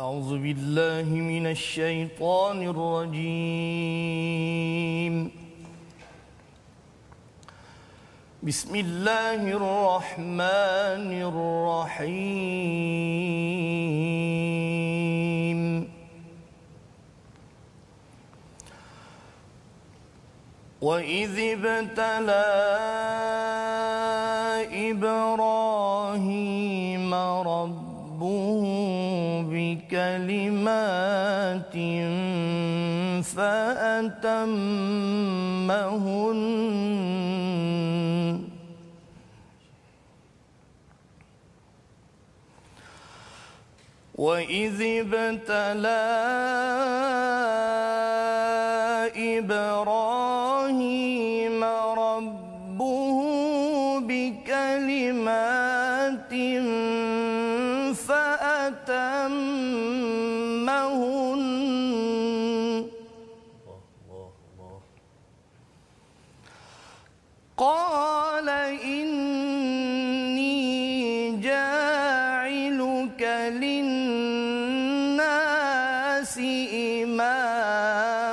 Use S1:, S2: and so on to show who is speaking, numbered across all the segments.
S1: أعوذ بالله من الشيطان الرجيم. بسم الله الرحمن الرحيم. وإذ ابتلى إبراهيم ربه بكلمات فأتمهن. وإذ ابتلى إبراهيم ربه بكلمات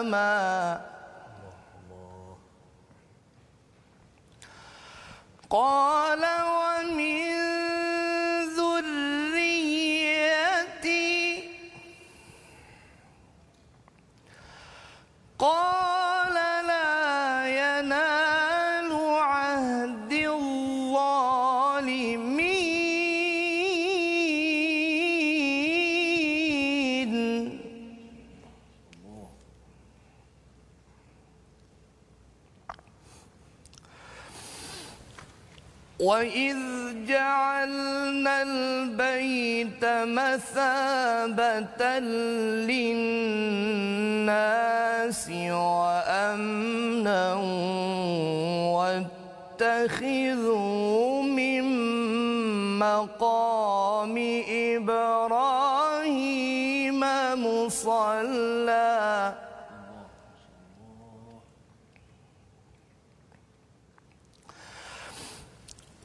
S1: إماما قال وإذ جعلنا البيت مثابة للناس وأمنا واتخذوا من مقام إبراهيم مصلى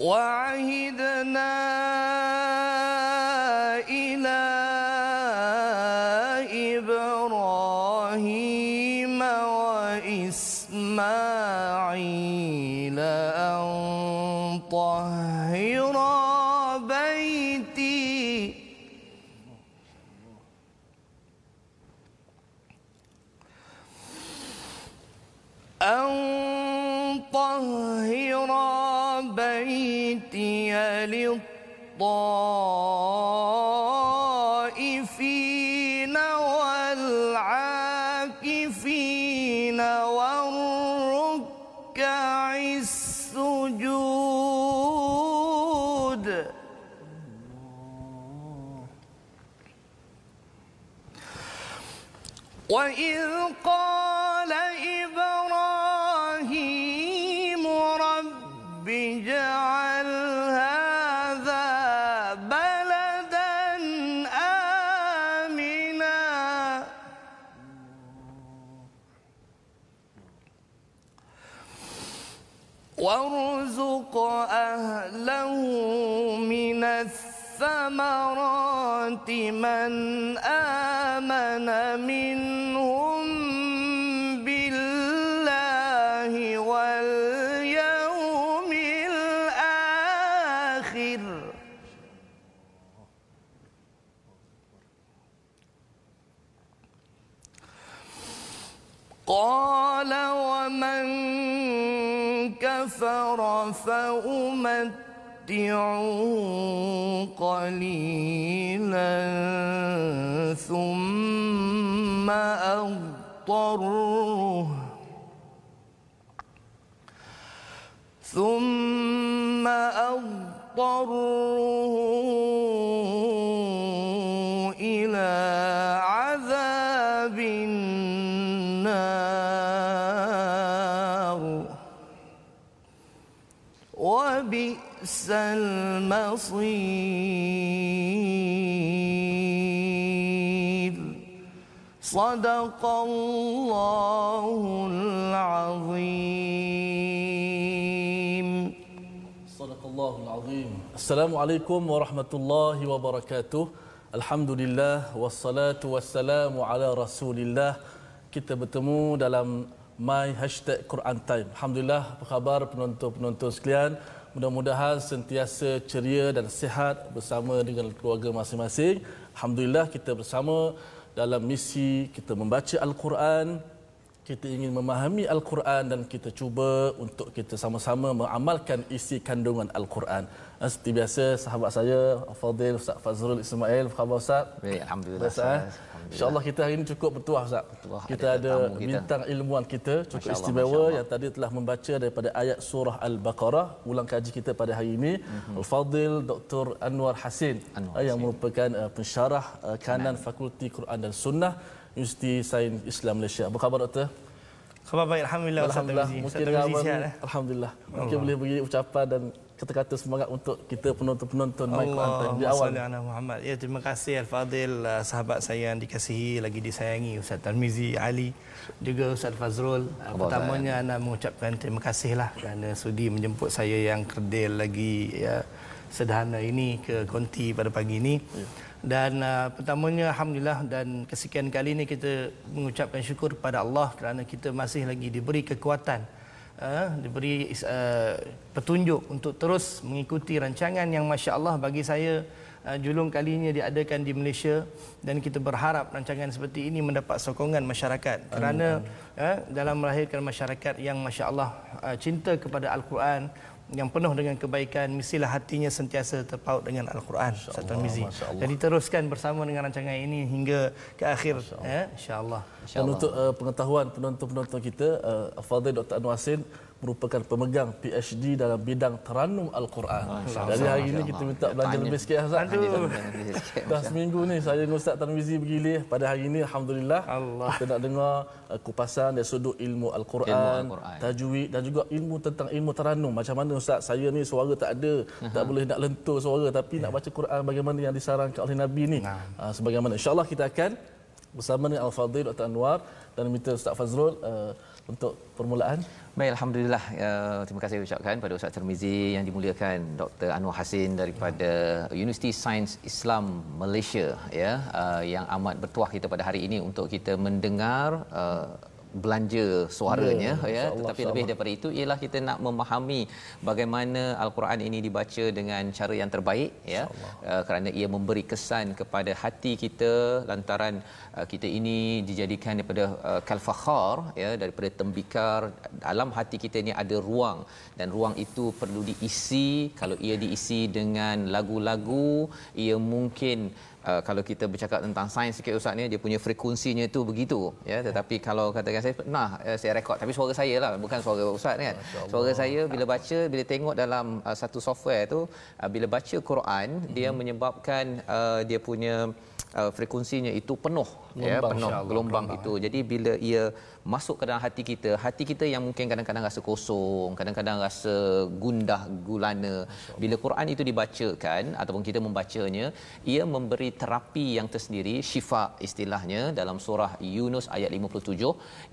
S1: وعهدنا إلى إبراهيم وإسماعيل أن طهر بيتي. أن بيتي للطائفين والعاكفين والركع السجود. وإذ من آمن منهم بالله واليوم الآخر قال ومن كفر فأمتعه قليلا ثم أضطره ثم أضطره المصير صدق الله العظيم
S2: Sadaqallahul Azim. Assalamualaikum warahmatullahi wabarakatuh. Alhamdulillah wassalatu wassalamu ala Rasulillah. Kita bertemu dalam My Hashtag Quran Time. Alhamdulillah, apa khabar penonton-penonton sekalian? Mudah-mudahan sentiasa ceria dan sihat bersama dengan keluarga masing-masing. Alhamdulillah kita bersama dalam misi kita membaca Al-Quran, kita ingin memahami Al-Quran dan kita cuba untuk kita sama-sama mengamalkan isi kandungan Al-Quran. Eh, Seperti biasa, sahabat saya, Fadil, Ustaz Fazrul Ismail, apa khabar Ustaz?
S3: Baik, Alhamdulillah.
S2: Eh? InsyaAllah kita hari ini cukup bertuah Ustaz.
S3: Bertuah,
S2: Kita
S3: ada
S2: ada
S3: tetamu kita.
S2: bintang ilmuwan kita cukup
S3: Masya
S2: istimewa
S3: Masya Allah.
S2: yang tadi telah membaca daripada ayat surah Al-Baqarah ulang kaji kita pada hari ini Al-Fadil Dr. Anwar Hasin.
S3: Anwar
S2: eh, yang
S3: Hasin.
S2: merupakan uh, pensyarah uh, kanan Fakulti Quran dan Sunnah Universiti Sains Islam Malaysia. Apa khabar doktor?
S1: Khabar baik Alhamdulillah Ustaz
S2: Alhamdulillah. Mungkin
S1: Ustaz
S2: ni,
S1: eh?
S2: Alhamdulillah. Mungkin boleh beri ucapan dan kata-kata semangat untuk kita penonton-penonton My Quran Time di
S1: Allahumma
S2: awal.
S1: salli ala Muhammad. Ya terima kasih Al-Fadil uh, sahabat saya yang dikasihi lagi disayangi Ustaz Tarmizi Ali juga Ustaz Fazrul. Uh, Pertamanya anda mengucapkan terima kasihlah kerana sudi menjemput saya yang kerdil lagi ya sederhana ini ke konti pada pagi ini. Dan uh, pertamanya alhamdulillah dan kesekian kali ini kita mengucapkan syukur kepada Allah kerana kita masih lagi diberi kekuatan uh, diberi uh, petunjuk untuk terus mengikuti rancangan yang masya-Allah bagi saya uh, julung kalinya diadakan di Malaysia dan kita berharap rancangan seperti ini mendapat sokongan masyarakat kerana uh, dalam melahirkan masyarakat yang masya-Allah uh, cinta kepada al-Quran yang penuh dengan kebaikan mestilah hatinya sentiasa terpaut dengan al-Quran Ustaz Tarmizi.
S2: Allah.
S1: Jadi teruskan bersama dengan rancangan ini hingga ke akhir ya insya-Allah.
S2: Dan untuk uh, pengetahuan penonton-penonton kita, uh, Fadil Dr. Anwar Hasin merupakan pemegang PhD dalam bidang teranum Al-Quran. Jadi hari ini kita minta belanja lebih sikit. Dah seminggu ni saya dengan Ustaz Tarmizi bergilih pada hari ini Alhamdulillah
S1: Allah.
S2: kita nak dengar uh, kupasan dari sudut ilmu
S3: Ilmu
S2: Al-Quran,
S3: Al-Quran.
S2: tajwid dan juga ilmu tentang ilmu teranum. Macam mana Ustaz saya ni suara tak ada, tak boleh nak lentur suara tapi nak baca Quran bagaimana yang disarankan oleh Nabi ni. Uh, sebagaimana insya-Allah kita akan bersama dengan Al-Fadhil Dr. Anwar dan minta Ustaz Fazrul uh, untuk permulaan.
S3: Baik, Alhamdulillah. Uh, terima kasih ucapkan pada Ustaz Termizi yang dimuliakan Dr. Anwar Hasin daripada Universiti Sains Islam Malaysia ya uh, yang amat bertuah kita pada hari ini untuk kita mendengar uh, belanja suaranya
S2: Ya,
S3: ya,
S2: insya-Allah,
S3: tetapi lebih daripada itu ialah kita nak memahami bagaimana al-Quran ini dibaca dengan cara yang terbaik ya. Uh, kerana ia memberi kesan kepada hati kita lantaran uh, kita ini dijadikan daripada uh, kalfakhar ya daripada tembikar. Dalam hati kita ini ada ruang dan ruang itu perlu diisi. Kalau ia diisi dengan lagu-lagu ia mungkin Uh, kalau kita bercakap tentang sains sikit ustaz ni dia punya frekuensinya tu begitu ya. Tetapi kalau katakan saya pernah uh, saya rekod tapi suara saya lah bukan suara ustaz ni kan. Suara saya bila baca bila tengok dalam uh, satu software tu uh, bila baca Quran dia menyebabkan uh, dia punya uh, frekuensinya itu penuh ya
S2: Gelombang,
S3: penuh
S2: insya-Allah,
S3: gelombang itu. Jadi bila ia masuk ke dalam hati kita hati kita yang mungkin kadang-kadang rasa kosong kadang-kadang rasa gundah gulana bila Quran itu dibacakan ataupun kita membacanya ia memberi terapi yang tersendiri syifa istilahnya dalam surah Yunus ayat 57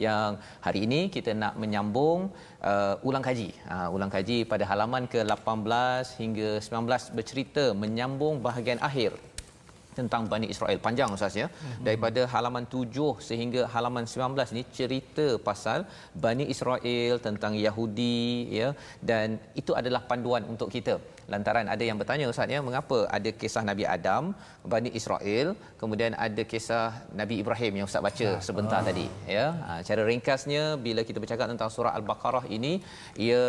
S3: yang hari ini kita nak menyambung uh, ulang kaji. Uh, ulang kaji pada halaman ke-18 hingga 19 bercerita menyambung bahagian akhir tentang Bani Israel. Panjang ustaz ya. Daripada halaman 7 sehingga halaman 19 ni cerita pasal Bani Israel tentang Yahudi ya. Dan itu adalah panduan untuk kita. Lantaran ada yang bertanya ustaz ya mengapa ada kisah Nabi Adam Bani Israel kemudian ada kisah Nabi Ibrahim yang ustaz baca sebentar tadi ya. Ha, cara ringkasnya bila kita bercakap tentang surah al-Baqarah ini ia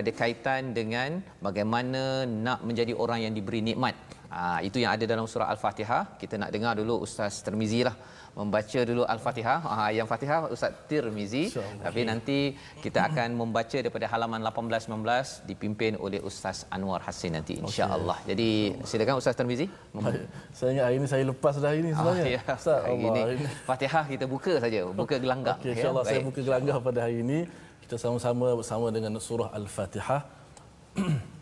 S3: ada kaitan dengan bagaimana nak menjadi orang yang diberi nikmat Ha, itu yang ada dalam surah Al-Fatihah. Kita nak dengar dulu Ustaz Tirmizi lah membaca dulu Al-Fatihah. Ha, yang Fatihah Ustaz Tirmizi. Tapi nanti kita akan membaca daripada halaman 18-19 dipimpin oleh Ustaz Anwar Hasin nanti insya-Allah. Jadi silakan Ustaz Tirmizi.
S2: Baik. Saya ingat hari ini saya lepas dah hari ini sebenarnya.
S3: Ah, ya.
S2: Ustaz,
S3: Hari
S2: Allah,
S3: ini. Fatihah kita buka saja, buka gelanggang.
S2: Okey, insya-Allah saya
S3: baik.
S2: buka gelanggang pada hari ini. Kita sama-sama bersama dengan surah Al-Fatihah.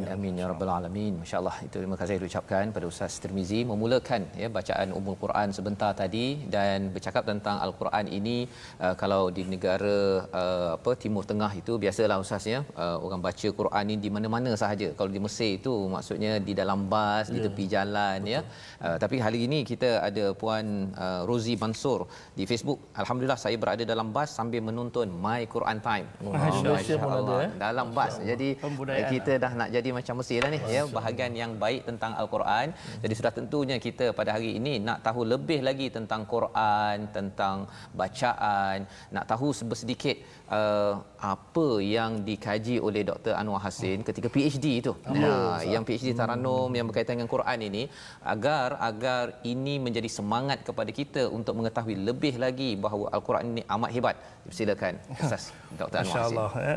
S3: Amin amin ya rabbal alamin. Masya-Allah itu terima kasih diucapkan pada Ustaz Tirmizi memulakan ya bacaan Ummul Quran sebentar tadi dan bercakap tentang Al-Quran ini uh, kalau di negara uh, apa Timur Tengah itu biasalah Ustaz ya uh, orang baca Quran ini di mana-mana sahaja. Kalau di Mesir itu maksudnya di dalam bas, yeah. di tepi jalan Betul. ya. Uh, tapi hari ini kita ada puan uh, Rozi Mansur di Facebook. Alhamdulillah saya berada dalam bas sambil menonton My Quran Time.
S2: Masya-Allah.
S3: Eh? Dalam bas. Jadi kita dah nak jadi macam Mesir dah ni ya bahagian yang baik tentang al-Quran. Jadi sudah tentunya kita pada hari ini nak tahu lebih lagi tentang Quran, tentang bacaan, nak tahu sedikit uh, apa yang dikaji oleh Dr Anwar Hasin ketika PhD itu. Ya, yang PhD Taranum yang berkaitan dengan Quran ini agar agar ini menjadi semangat kepada kita untuk mengetahui lebih lagi bahawa al-Quran ini amat hebat. Silakan Ustaz Dr Anwar Hasin.
S1: Masya-Allah. Ya.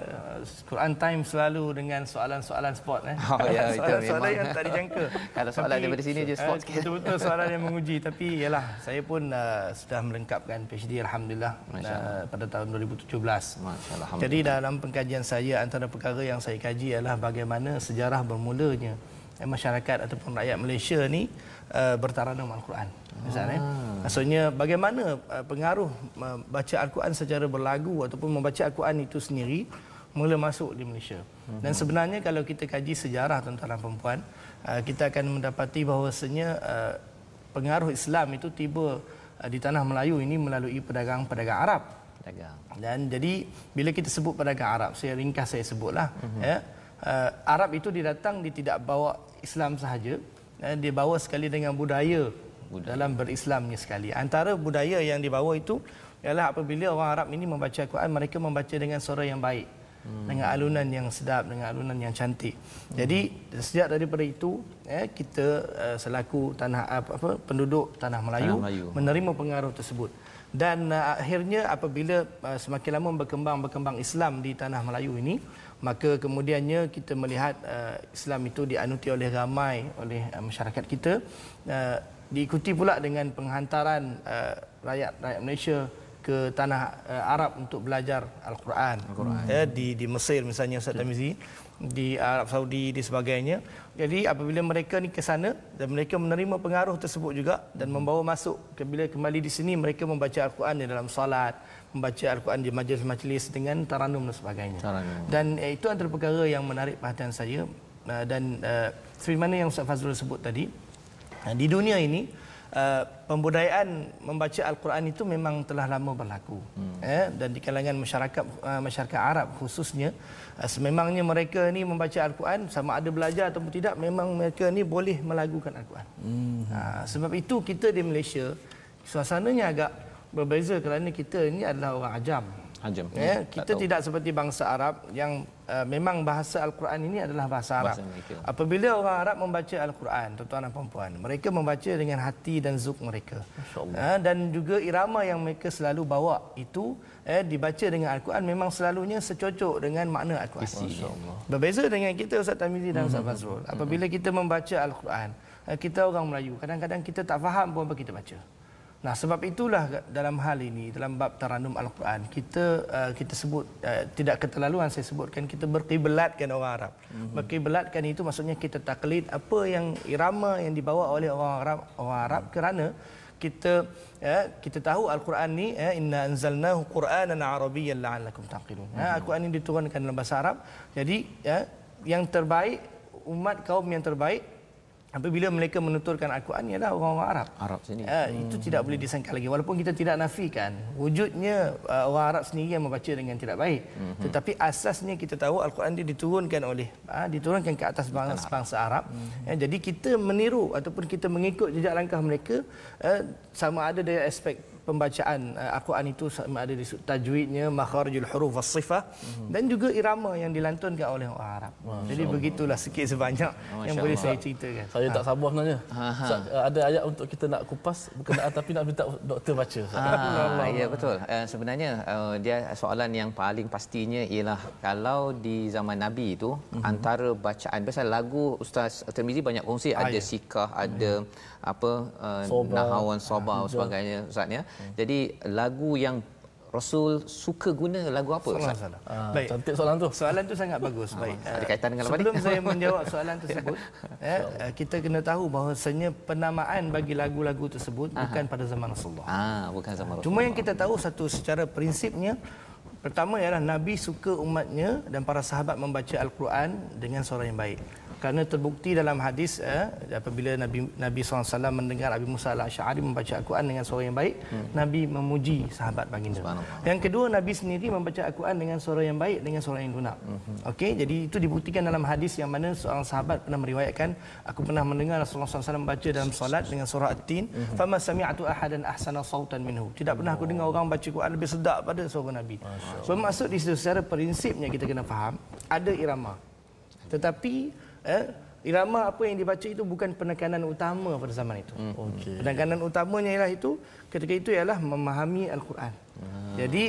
S1: Quran time selalu dengan soalan-soalan sport eh.
S3: Oh, ya, itu
S1: soalan-soalan
S3: memang.
S1: yang tak dijangka.
S3: Kalau soalan daripada sini je sport
S1: eh,
S3: sikit.
S1: Betul-betul soalan yang menguji tapi yalah saya pun uh, sudah melengkapkan PhD alhamdulillah uh, pada tahun 2017.
S3: Masya-Allah.
S1: Jadi dalam pengkajian saya antara perkara yang saya kaji adalah bagaimana sejarah bermulanya eh, masyarakat ataupun rakyat Malaysia ni uh, bertaranum al-Quran. Misalnya, ah. maksudnya bagaimana uh, pengaruh membaca al-Quran secara berlagu ataupun membaca al-Quran itu sendiri mula masuk di Malaysia. Dan
S3: Mhm.
S1: sebenarnya kalau kita kaji sejarah tuan-tuan dan puan, uh, kita akan mendapati bahawasanya uh, pengaruh Islam itu tiba uh, di tanah Melayu ini melalui pedagang-pedagang Arab.
S3: Dagang.
S1: Dan jadi bila kita sebut pedagang Arab, saya ringkas saya sebutlah, uh-huh. ya. Arab itu dia datang dia tidak bawa Islam sahaja, uh, dia bawa sekali dengan budaya, budaya dalam berislamnya sekali. Antara budaya yang dibawa itu ialah apabila orang Arab ini membaca Al-Quran, mereka membaca dengan suara yang baik. Hmm. dengan alunan yang sedap dengan alunan yang cantik. Hmm. Jadi sejak daripada itu eh, kita uh, selaku tanah apa, apa penduduk tanah Melayu,
S3: Tanah Melayu.
S1: menerima pengaruh tersebut. Dan uh, akhirnya apabila uh, semakin lama berkembang berkembang Islam di tanah Melayu ini, maka kemudiannya kita melihat uh, Islam itu dianuti oleh ramai oleh uh, masyarakat kita uh, diikuti pula dengan penghantaran uh, rakyat rakyat Malaysia ke tanah uh, Arab untuk belajar Al-Quran. Al-Quran. Ya, di di Mesir misalnya Ustaz Tamizi, di Arab Saudi di sebagainya. Jadi apabila mereka ni ke sana dan mereka menerima pengaruh tersebut juga dan membawa masuk bila kembali di sini mereka membaca Al-Quran di dalam solat, membaca Al-Quran di majlis-majlis dengan taranum dan sebagainya.
S3: Taranum.
S1: Dan eh, itu antara perkara yang menarik perhatian saya uh, dan uh, seperti mana yang Ustaz Fazrul sebut tadi uh, di dunia ini uh, pembudayaan membaca Al-Quran itu memang telah lama berlaku. Hmm. Eh, dan di kalangan masyarakat uh, masyarakat Arab khususnya uh, sememangnya mereka ni membaca Al-Quran sama ada belajar ataupun tidak memang mereka ni boleh melagukan Al-Quran. Hmm. Uh, sebab itu kita di Malaysia suasananya agak berbeza kerana kita ini adalah orang ajam.
S3: Ajam.
S1: Ya,
S3: Tak
S1: kita
S3: tahu.
S1: tidak seperti bangsa Arab yang uh, memang bahasa Al-Quran ini adalah bahasa Arab.
S3: Bahasa mereka.
S1: Apabila orang Arab membaca Al-Quran, tuan-tuan dan puan mereka membaca dengan hati dan zuk mereka. Uh, dan juga irama yang mereka selalu bawa itu eh, dibaca dengan Al-Quran memang selalunya secocok dengan makna Al-Quran. Berbeza dengan kita Ustaz Tamizi dan Ustaz Fazrul. Apabila kita membaca Al-Quran, eh, kita orang Melayu, kadang-kadang kita tak faham pun apa kita baca. Nah sebab itulah dalam hal ini dalam bab taranum al-Quran kita uh, kita sebut uh, tidak keterlaluan saya sebutkan kita berkiblatkan orang Arab. Mm-hmm. Berkiblatkan itu maksudnya kita taklid apa yang irama yang dibawa oleh orang Arab orang Arab kerana kita ya, kita tahu al-Quran ni ya, inna anzalnahu qur'anan arabiyyan la'allakum taqilun. Ya, al-Quran ini diturunkan dalam bahasa Arab. Jadi ya, yang terbaik umat kaum yang terbaik apabila mereka menuturkan Al-Quran ialah orang-orang Arab.
S3: Arab sini.
S1: Uh, itu tidak boleh disangka lagi walaupun kita tidak nafikan wujudnya uh, orang Arab sendiri yang membaca dengan tidak baik. Mm-hmm. Tetapi asasnya kita tahu Al-Quran dia diturunkan oleh uh, diturunkan ke atas bangsa, bangsa Arab. Mm-hmm. Uh, jadi kita meniru ataupun kita mengikut jejak langkah mereka uh, sama ada dari aspek pembacaan uh, Al-Quran itu sama ada di tajwidnya, makharijul huruf was sifah mm-hmm. dan juga irama yang dilantunkan oleh orang Arab. Masya Jadi Allah. begitulah sikit sebanyak Masya yang Allah. boleh saya ceritakan.
S2: Saya tak sabar sebenarnya. Ustaz, ada ayat untuk kita nak kupas berkenaan tapi nak minta doktor baca.
S3: Ah, ya betul. Uh, sebenarnya uh, dia soalan yang paling pastinya ialah kalau di zaman Nabi itu mm-hmm. antara bacaan biasa lagu Ustaz Tirmizi banyak kongsi ah, ada ya. sikah, ada mm-hmm apa uh, nahawan soba dan sebagainya ustaz ya. Hmm. Jadi lagu yang Rasul suka guna lagu apa
S1: Ustaz? Salah,
S2: ah, Baik. Cantik soalan tu.
S1: Soalan tu sangat bagus. Ah, Baik.
S3: Ada kaitan dengan
S1: apa Sebelum saya menjawab soalan tersebut, ya, kita kena tahu bahawasanya penamaan bagi lagu-lagu tersebut Aha. bukan pada zaman Rasulullah.
S3: Ah, bukan zaman Rasulullah.
S1: Cuma yang kita tahu satu secara prinsipnya pertama ialah Nabi suka umatnya dan para sahabat membaca Al-Quran dengan suara yang baik kerana terbukti dalam hadis eh, apabila Nabi Nabi SAW mendengar Abi Musa al-Asy'ari membaca Al-Quran dengan suara yang baik hmm. Nabi memuji sahabat baginda yang kedua Nabi sendiri membaca Al-Quran dengan suara yang baik dengan suara yang lunak hmm. okey jadi itu dibuktikan dalam hadis yang mana seorang sahabat pernah meriwayatkan aku pernah mendengar Rasulullah SAW membaca dalam solat dengan surah At-Tin hmm. fama sami'tu ahadan ahsana sautan minhu tidak pernah aku dengar orang baca Quran lebih sedap pada suara Nabi bermaksud di situ secara prinsipnya kita kena faham ada irama tetapi eh, irama apa yang dibaca itu bukan penekanan utama pada zaman itu. Hmm. Okay. Penekanan utamanya ialah itu ketika itu ialah memahami Al-Quran. Hmm. Jadi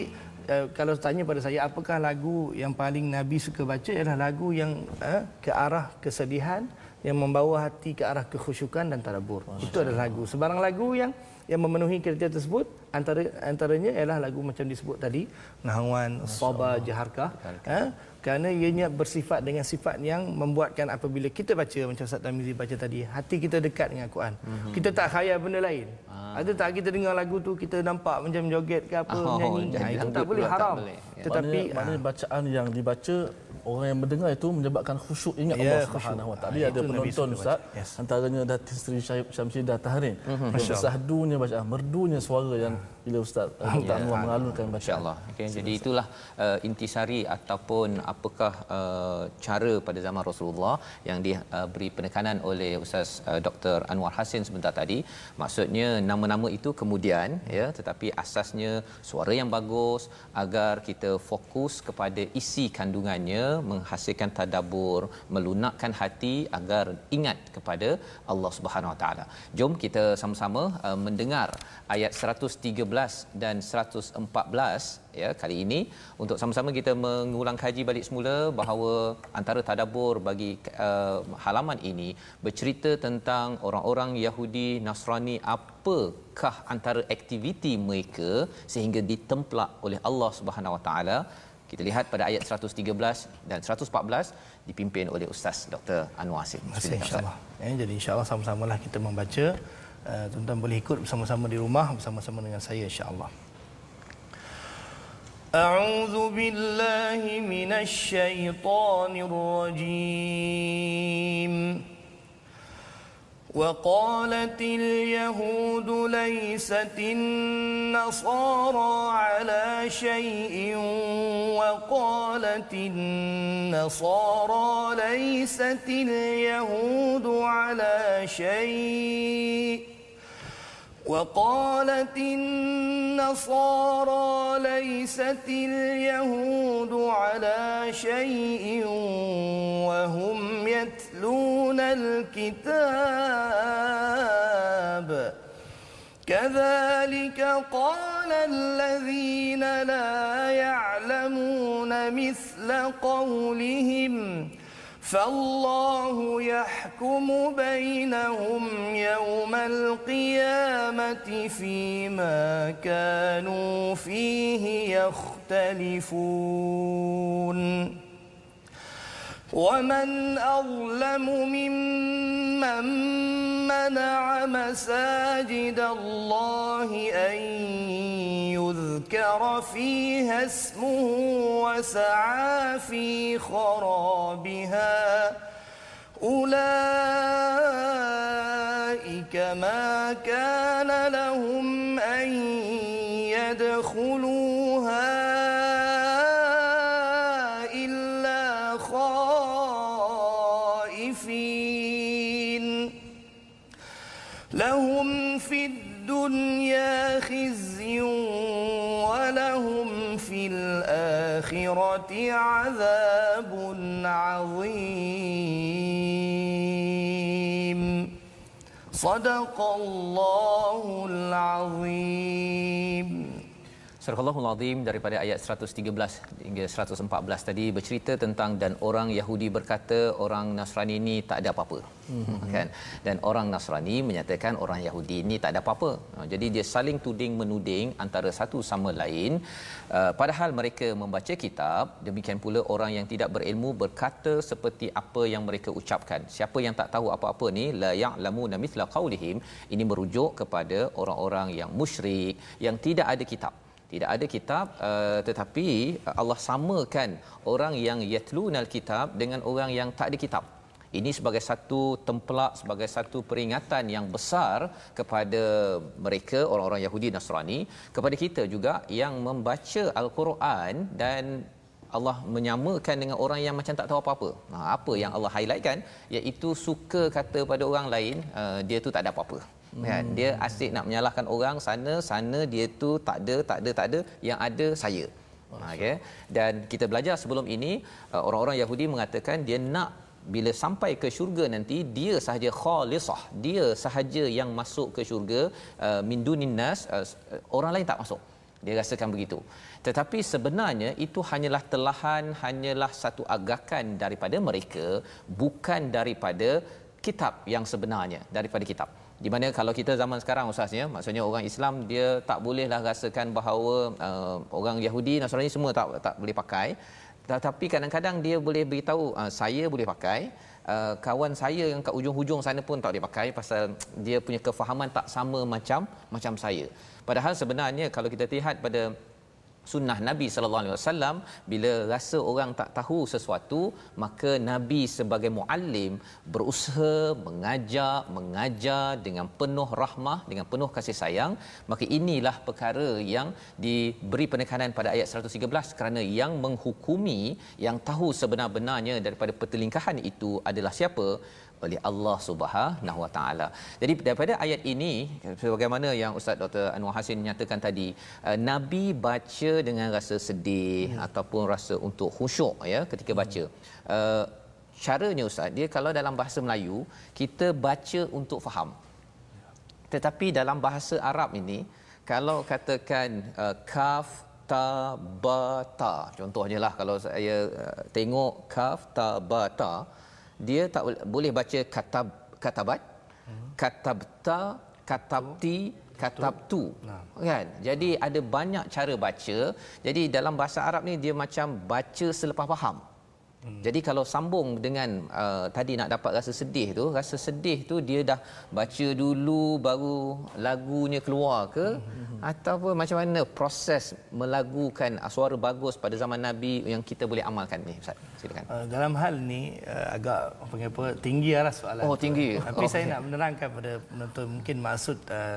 S1: eh, kalau tanya pada saya apakah lagu yang paling Nabi suka baca ialah lagu yang eh, ke arah kesedihan yang membawa hati ke arah kekhusyukan dan tadabbur. Itu adalah lagu. Sebarang lagu yang yang memenuhi kriteria tersebut antara antaranya ialah lagu macam disebut tadi Nahwan, Saba, Jaharkah. Ha? Kerana ianya bersifat dengan sifat yang membuatkan apabila kita baca macam Ustaz Tamizi baca tadi hati kita dekat dengan Al-Quran mm-hmm. kita tak khayal benda lain ah. ada tak kita dengar lagu tu kita nampak macam joget ke apa oh, menyanyi ha, itu tak boleh haram tak boleh.
S2: tetapi maknanya, maknanya bacaan yang dibaca orang yang mendengar itu menyebabkan khusyuk ingat ya, Allah Subhanahu Wa Taala. Ada penonton Ustaz, yes. antaranya Datin Sri Syamsidah Tahrin. Mm-hmm. Sahdunya bacaan, merdunya suara yang bila ustaz Dr. Anwar mengalunkan bacaan.
S3: Insya-Allah. Okay, jadi itulah uh, intisari ataupun apakah uh, cara pada zaman Rasulullah yang diberi uh, penekanan oleh Ustaz uh, Dr. Anwar Hasin sebentar tadi. Maksudnya nama-nama itu kemudian ya tetapi asasnya suara yang bagus agar kita fokus kepada isi kandungannya menghasilkan tadabbur, melunakkan hati agar ingat kepada Allah Subhanahu Wa Taala. Jom kita sama-sama uh, mendengar ayat 113 dan 114 ya kali ini untuk sama-sama kita mengulang kaji balik semula bahawa antara tadabbur bagi uh, halaman ini bercerita tentang orang-orang Yahudi Nasrani apakah antara aktiviti mereka sehingga ditemplak oleh Allah Subhanahu Wa Taala kita lihat pada ayat 113 dan 114 dipimpin oleh Ustaz Dr. Anwar Asim.
S1: Insya-Allah. Ya, jadi insya-Allah sama-samalah kita membaca uh, tuan-tuan boleh ikut bersama-sama di rumah bersama-sama dengan saya insya-Allah. أعوذ بالله من الشيطان الرجيم وقالت اليهود ليست النصارى على شيء وقالت النصارى ليست اليهود على شيء وقالت النصارى ليست اليهود على شيء وهم يتلون الكتاب. كذلك قال الذين لا يعلمون مثل قولهم فالله يحكم بينهم يوم القيامة فيما كانوا فيه يختلفون. ومن أظلم ممن منع مساجد الله أن يذكر فيها اسمه وسعى في خرابها أولئك
S4: ما كان لهم خائفين. لهم في الدنيا خزي ولهم في الآخرة عذاب عظيم. صدق الله العظيم.
S3: Surah Allahul Azim daripada ayat 113 hingga 114 tadi bercerita tentang dan orang Yahudi berkata orang Nasrani ini tak ada apa-apa. Mm-hmm. Kan? Dan orang Nasrani menyatakan orang Yahudi ini tak ada apa-apa. Ha, jadi dia saling tuding menuding antara satu sama lain uh, padahal mereka membaca kitab demikian pula orang yang tidak berilmu berkata seperti apa yang mereka ucapkan. Siapa yang tak tahu apa-apa ni la ya'lamuna mithla qaulihim ini merujuk kepada orang-orang yang musyrik yang tidak ada kitab tidak ada kitab uh, tetapi Allah samakan orang yang yatlunal kitab dengan orang yang tak ada kitab. Ini sebagai satu tempelak sebagai satu peringatan yang besar kepada mereka orang-orang Yahudi Nasrani kepada kita juga yang membaca al-Quran dan Allah menyamakan dengan orang yang macam tak tahu apa-apa. Ha, apa yang Allah highlightkan? Iaitu suka kata pada orang lain uh, dia tu tak ada apa-apa kan? Dia asyik nak menyalahkan orang sana sana dia tu tak ada tak ada tak ada. Yang ada saya. Okey? Dan kita belajar sebelum ini uh, orang-orang Yahudi mengatakan dia nak bila sampai ke syurga nanti dia sahaja khalisah. Dia sahaja yang masuk ke syurga uh, min dunin nas uh, orang lain tak masuk. Dia rasakan begitu. Tetapi sebenarnya itu hanyalah telahan hanyalah satu agakan daripada mereka bukan daripada kitab yang sebenarnya daripada kitab di mana kalau kita zaman sekarang ustaznya maksudnya orang Islam dia tak bolehlah rasakan bahawa uh, orang Yahudi Nasrani semua tak tak boleh pakai. Tetapi kadang-kadang dia boleh beritahu uh, saya boleh pakai. Uh, kawan saya yang kat ujung-hujung sana pun tak boleh pakai pasal dia punya kefahaman tak sama macam macam saya. Padahal sebenarnya kalau kita lihat pada sunnah Nabi sallallahu alaihi wasallam bila rasa orang tak tahu sesuatu maka Nabi sebagai muallim berusaha mengajar mengajar dengan penuh rahmah dengan penuh kasih sayang. Maka inilah perkara yang diberi penekanan pada ayat 113 kerana yang menghukumi yang tahu sebenar-benarnya daripada pertelingkahan itu adalah siapa oleh Allah Subhanahu Wa Taala. Jadi daripada ayat ini sebagaimana yang Ustaz Dr. Anwar Hasin nyatakan tadi, uh, Nabi baca dengan rasa sedih hmm. ataupun rasa untuk khusyuk ya ketika hmm. baca. Uh, caranya Ustaz, dia kalau dalam bahasa Melayu kita baca untuk faham. Tetapi dalam bahasa Arab ini kalau katakan uh, kaf ta ba ta contohnya lah kalau saya uh, tengok kaf ta ba ta dia tak boleh baca katab katabat. Hmm. katabta katabti katabtu kan? Jadi ada banyak cara baca. Jadi dalam bahasa Arab ni dia macam baca selepas faham Hmm. Jadi kalau sambung dengan uh, tadi nak dapat rasa sedih tu, rasa sedih tu dia dah baca dulu baru lagunya keluar ke hmm. ataupun macam mana proses melagukan suara bagus pada zaman Nabi yang kita boleh amalkan ni Ustaz. Silakan.
S1: Uh, dalam hal ni uh, agak apa apa tinggi lah soalan.
S3: Oh, tinggi.
S1: Tapi
S3: oh,
S1: saya okay. nak menerangkan pada penonton mungkin maksud uh,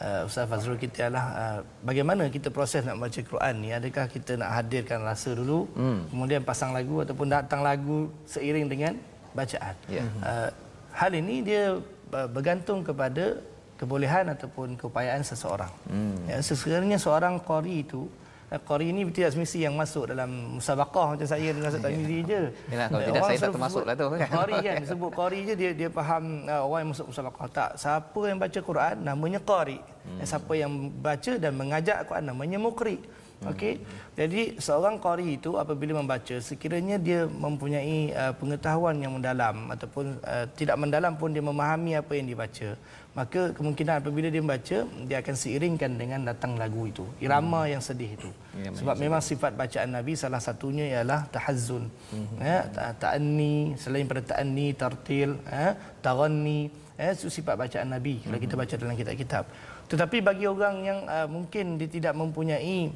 S1: uh, Ustaz Fazrul kita adalah uh, bagaimana kita proses nak baca Quran ni adakah kita nak hadirkan rasa dulu hmm. kemudian pasang lagu ataupun datang lagu seiring dengan bacaan yeah. Ya. uh, hal ini dia uh, bergantung kepada kebolehan ataupun keupayaan seseorang hmm. ya sebenarnya seorang qari itu Eh, Qari ini tidak semesti yang masuk dalam musabaqah macam saya dengan Ustaz Tamizi je.
S3: Yalah, kalau tidak saya tak termasuk lah tu.
S1: Kan? Qari kan, disebut Qari je dia dia faham uh, orang yang masuk musabaqah. Tak, siapa yang baca Quran namanya Qari. Hmm. Siapa yang baca dan mengajar Quran namanya Muqri. Okey. Jadi seorang qari itu apabila membaca sekiranya dia mempunyai uh, pengetahuan yang mendalam ataupun uh, tidak mendalam pun dia memahami apa yang dibaca, maka kemungkinan apabila dia membaca dia akan seiringkan dengan datang lagu itu, irama hmm. yang sedih itu. Ya, Sebab memang sifat bacaan Nabi salah satunya ialah tahazzun. Hmm. Ya, ta'anni selain pada ta'anni, tartil, ya, taranni, ya, itu sifat bacaan Nabi kalau kita hmm. baca dalam kitab-kitab. Tetapi bagi orang yang uh, mungkin dia tidak mempunyai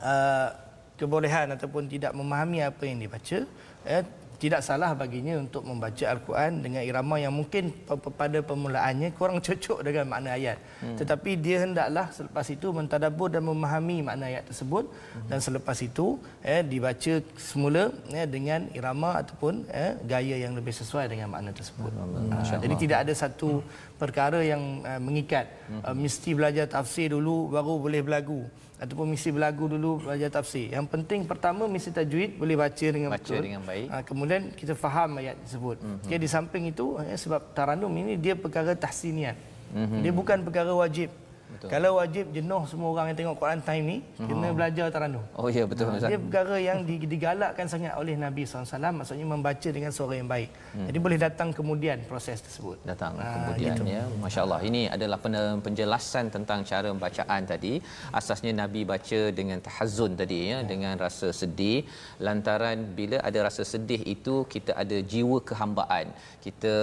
S1: uh, kebolehan ataupun tidak memahami apa yang dibaca eh, tidak salah baginya untuk membaca Al-Quran dengan irama yang mungkin pada permulaannya kurang cocok dengan makna ayat. Hmm. Tetapi dia hendaklah selepas itu mentadabbur dan memahami makna ayat tersebut hmm. dan selepas itu eh, dibaca semula eh, dengan irama ataupun eh, gaya yang lebih sesuai dengan makna tersebut. Hmm. Ha, jadi tidak ada satu perkara yang uh, mengikat. Uh, mesti belajar tafsir dulu baru boleh berlagu ataupun mesti berlagu dulu belajar tafsir. Yang penting pertama mesti tajwid boleh baca dengan
S3: baca
S1: betul.
S3: dengan baik.
S1: Ha, kemudian kita faham ayat tersebut. Mm-hmm. Okay, di samping itu ya, sebab taranum ini dia perkara tahsinian. Mm-hmm. Dia bukan perkara wajib. Betul. Kalau wajib jenuh semua orang yang tengok Quran time ni oh. kena belajar taranum.
S3: Oh ya betul
S1: ha, Dia perkara yang digalakkan sangat oleh Nabi SAW maksudnya membaca dengan suara yang baik. Hmm. Jadi boleh datang kemudian proses tersebut.
S3: Datang ha, kemudian gitu. ya. Masya-Allah. Ini adalah penjelasan tentang cara bacaan tadi. Asasnya Nabi baca dengan tahazzun tadi ya, ya. dengan rasa sedih lantaran bila ada rasa sedih itu kita ada jiwa kehambaan. Kita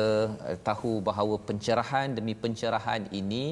S3: uh, tahu bahawa pencerahan demi pencerahan ini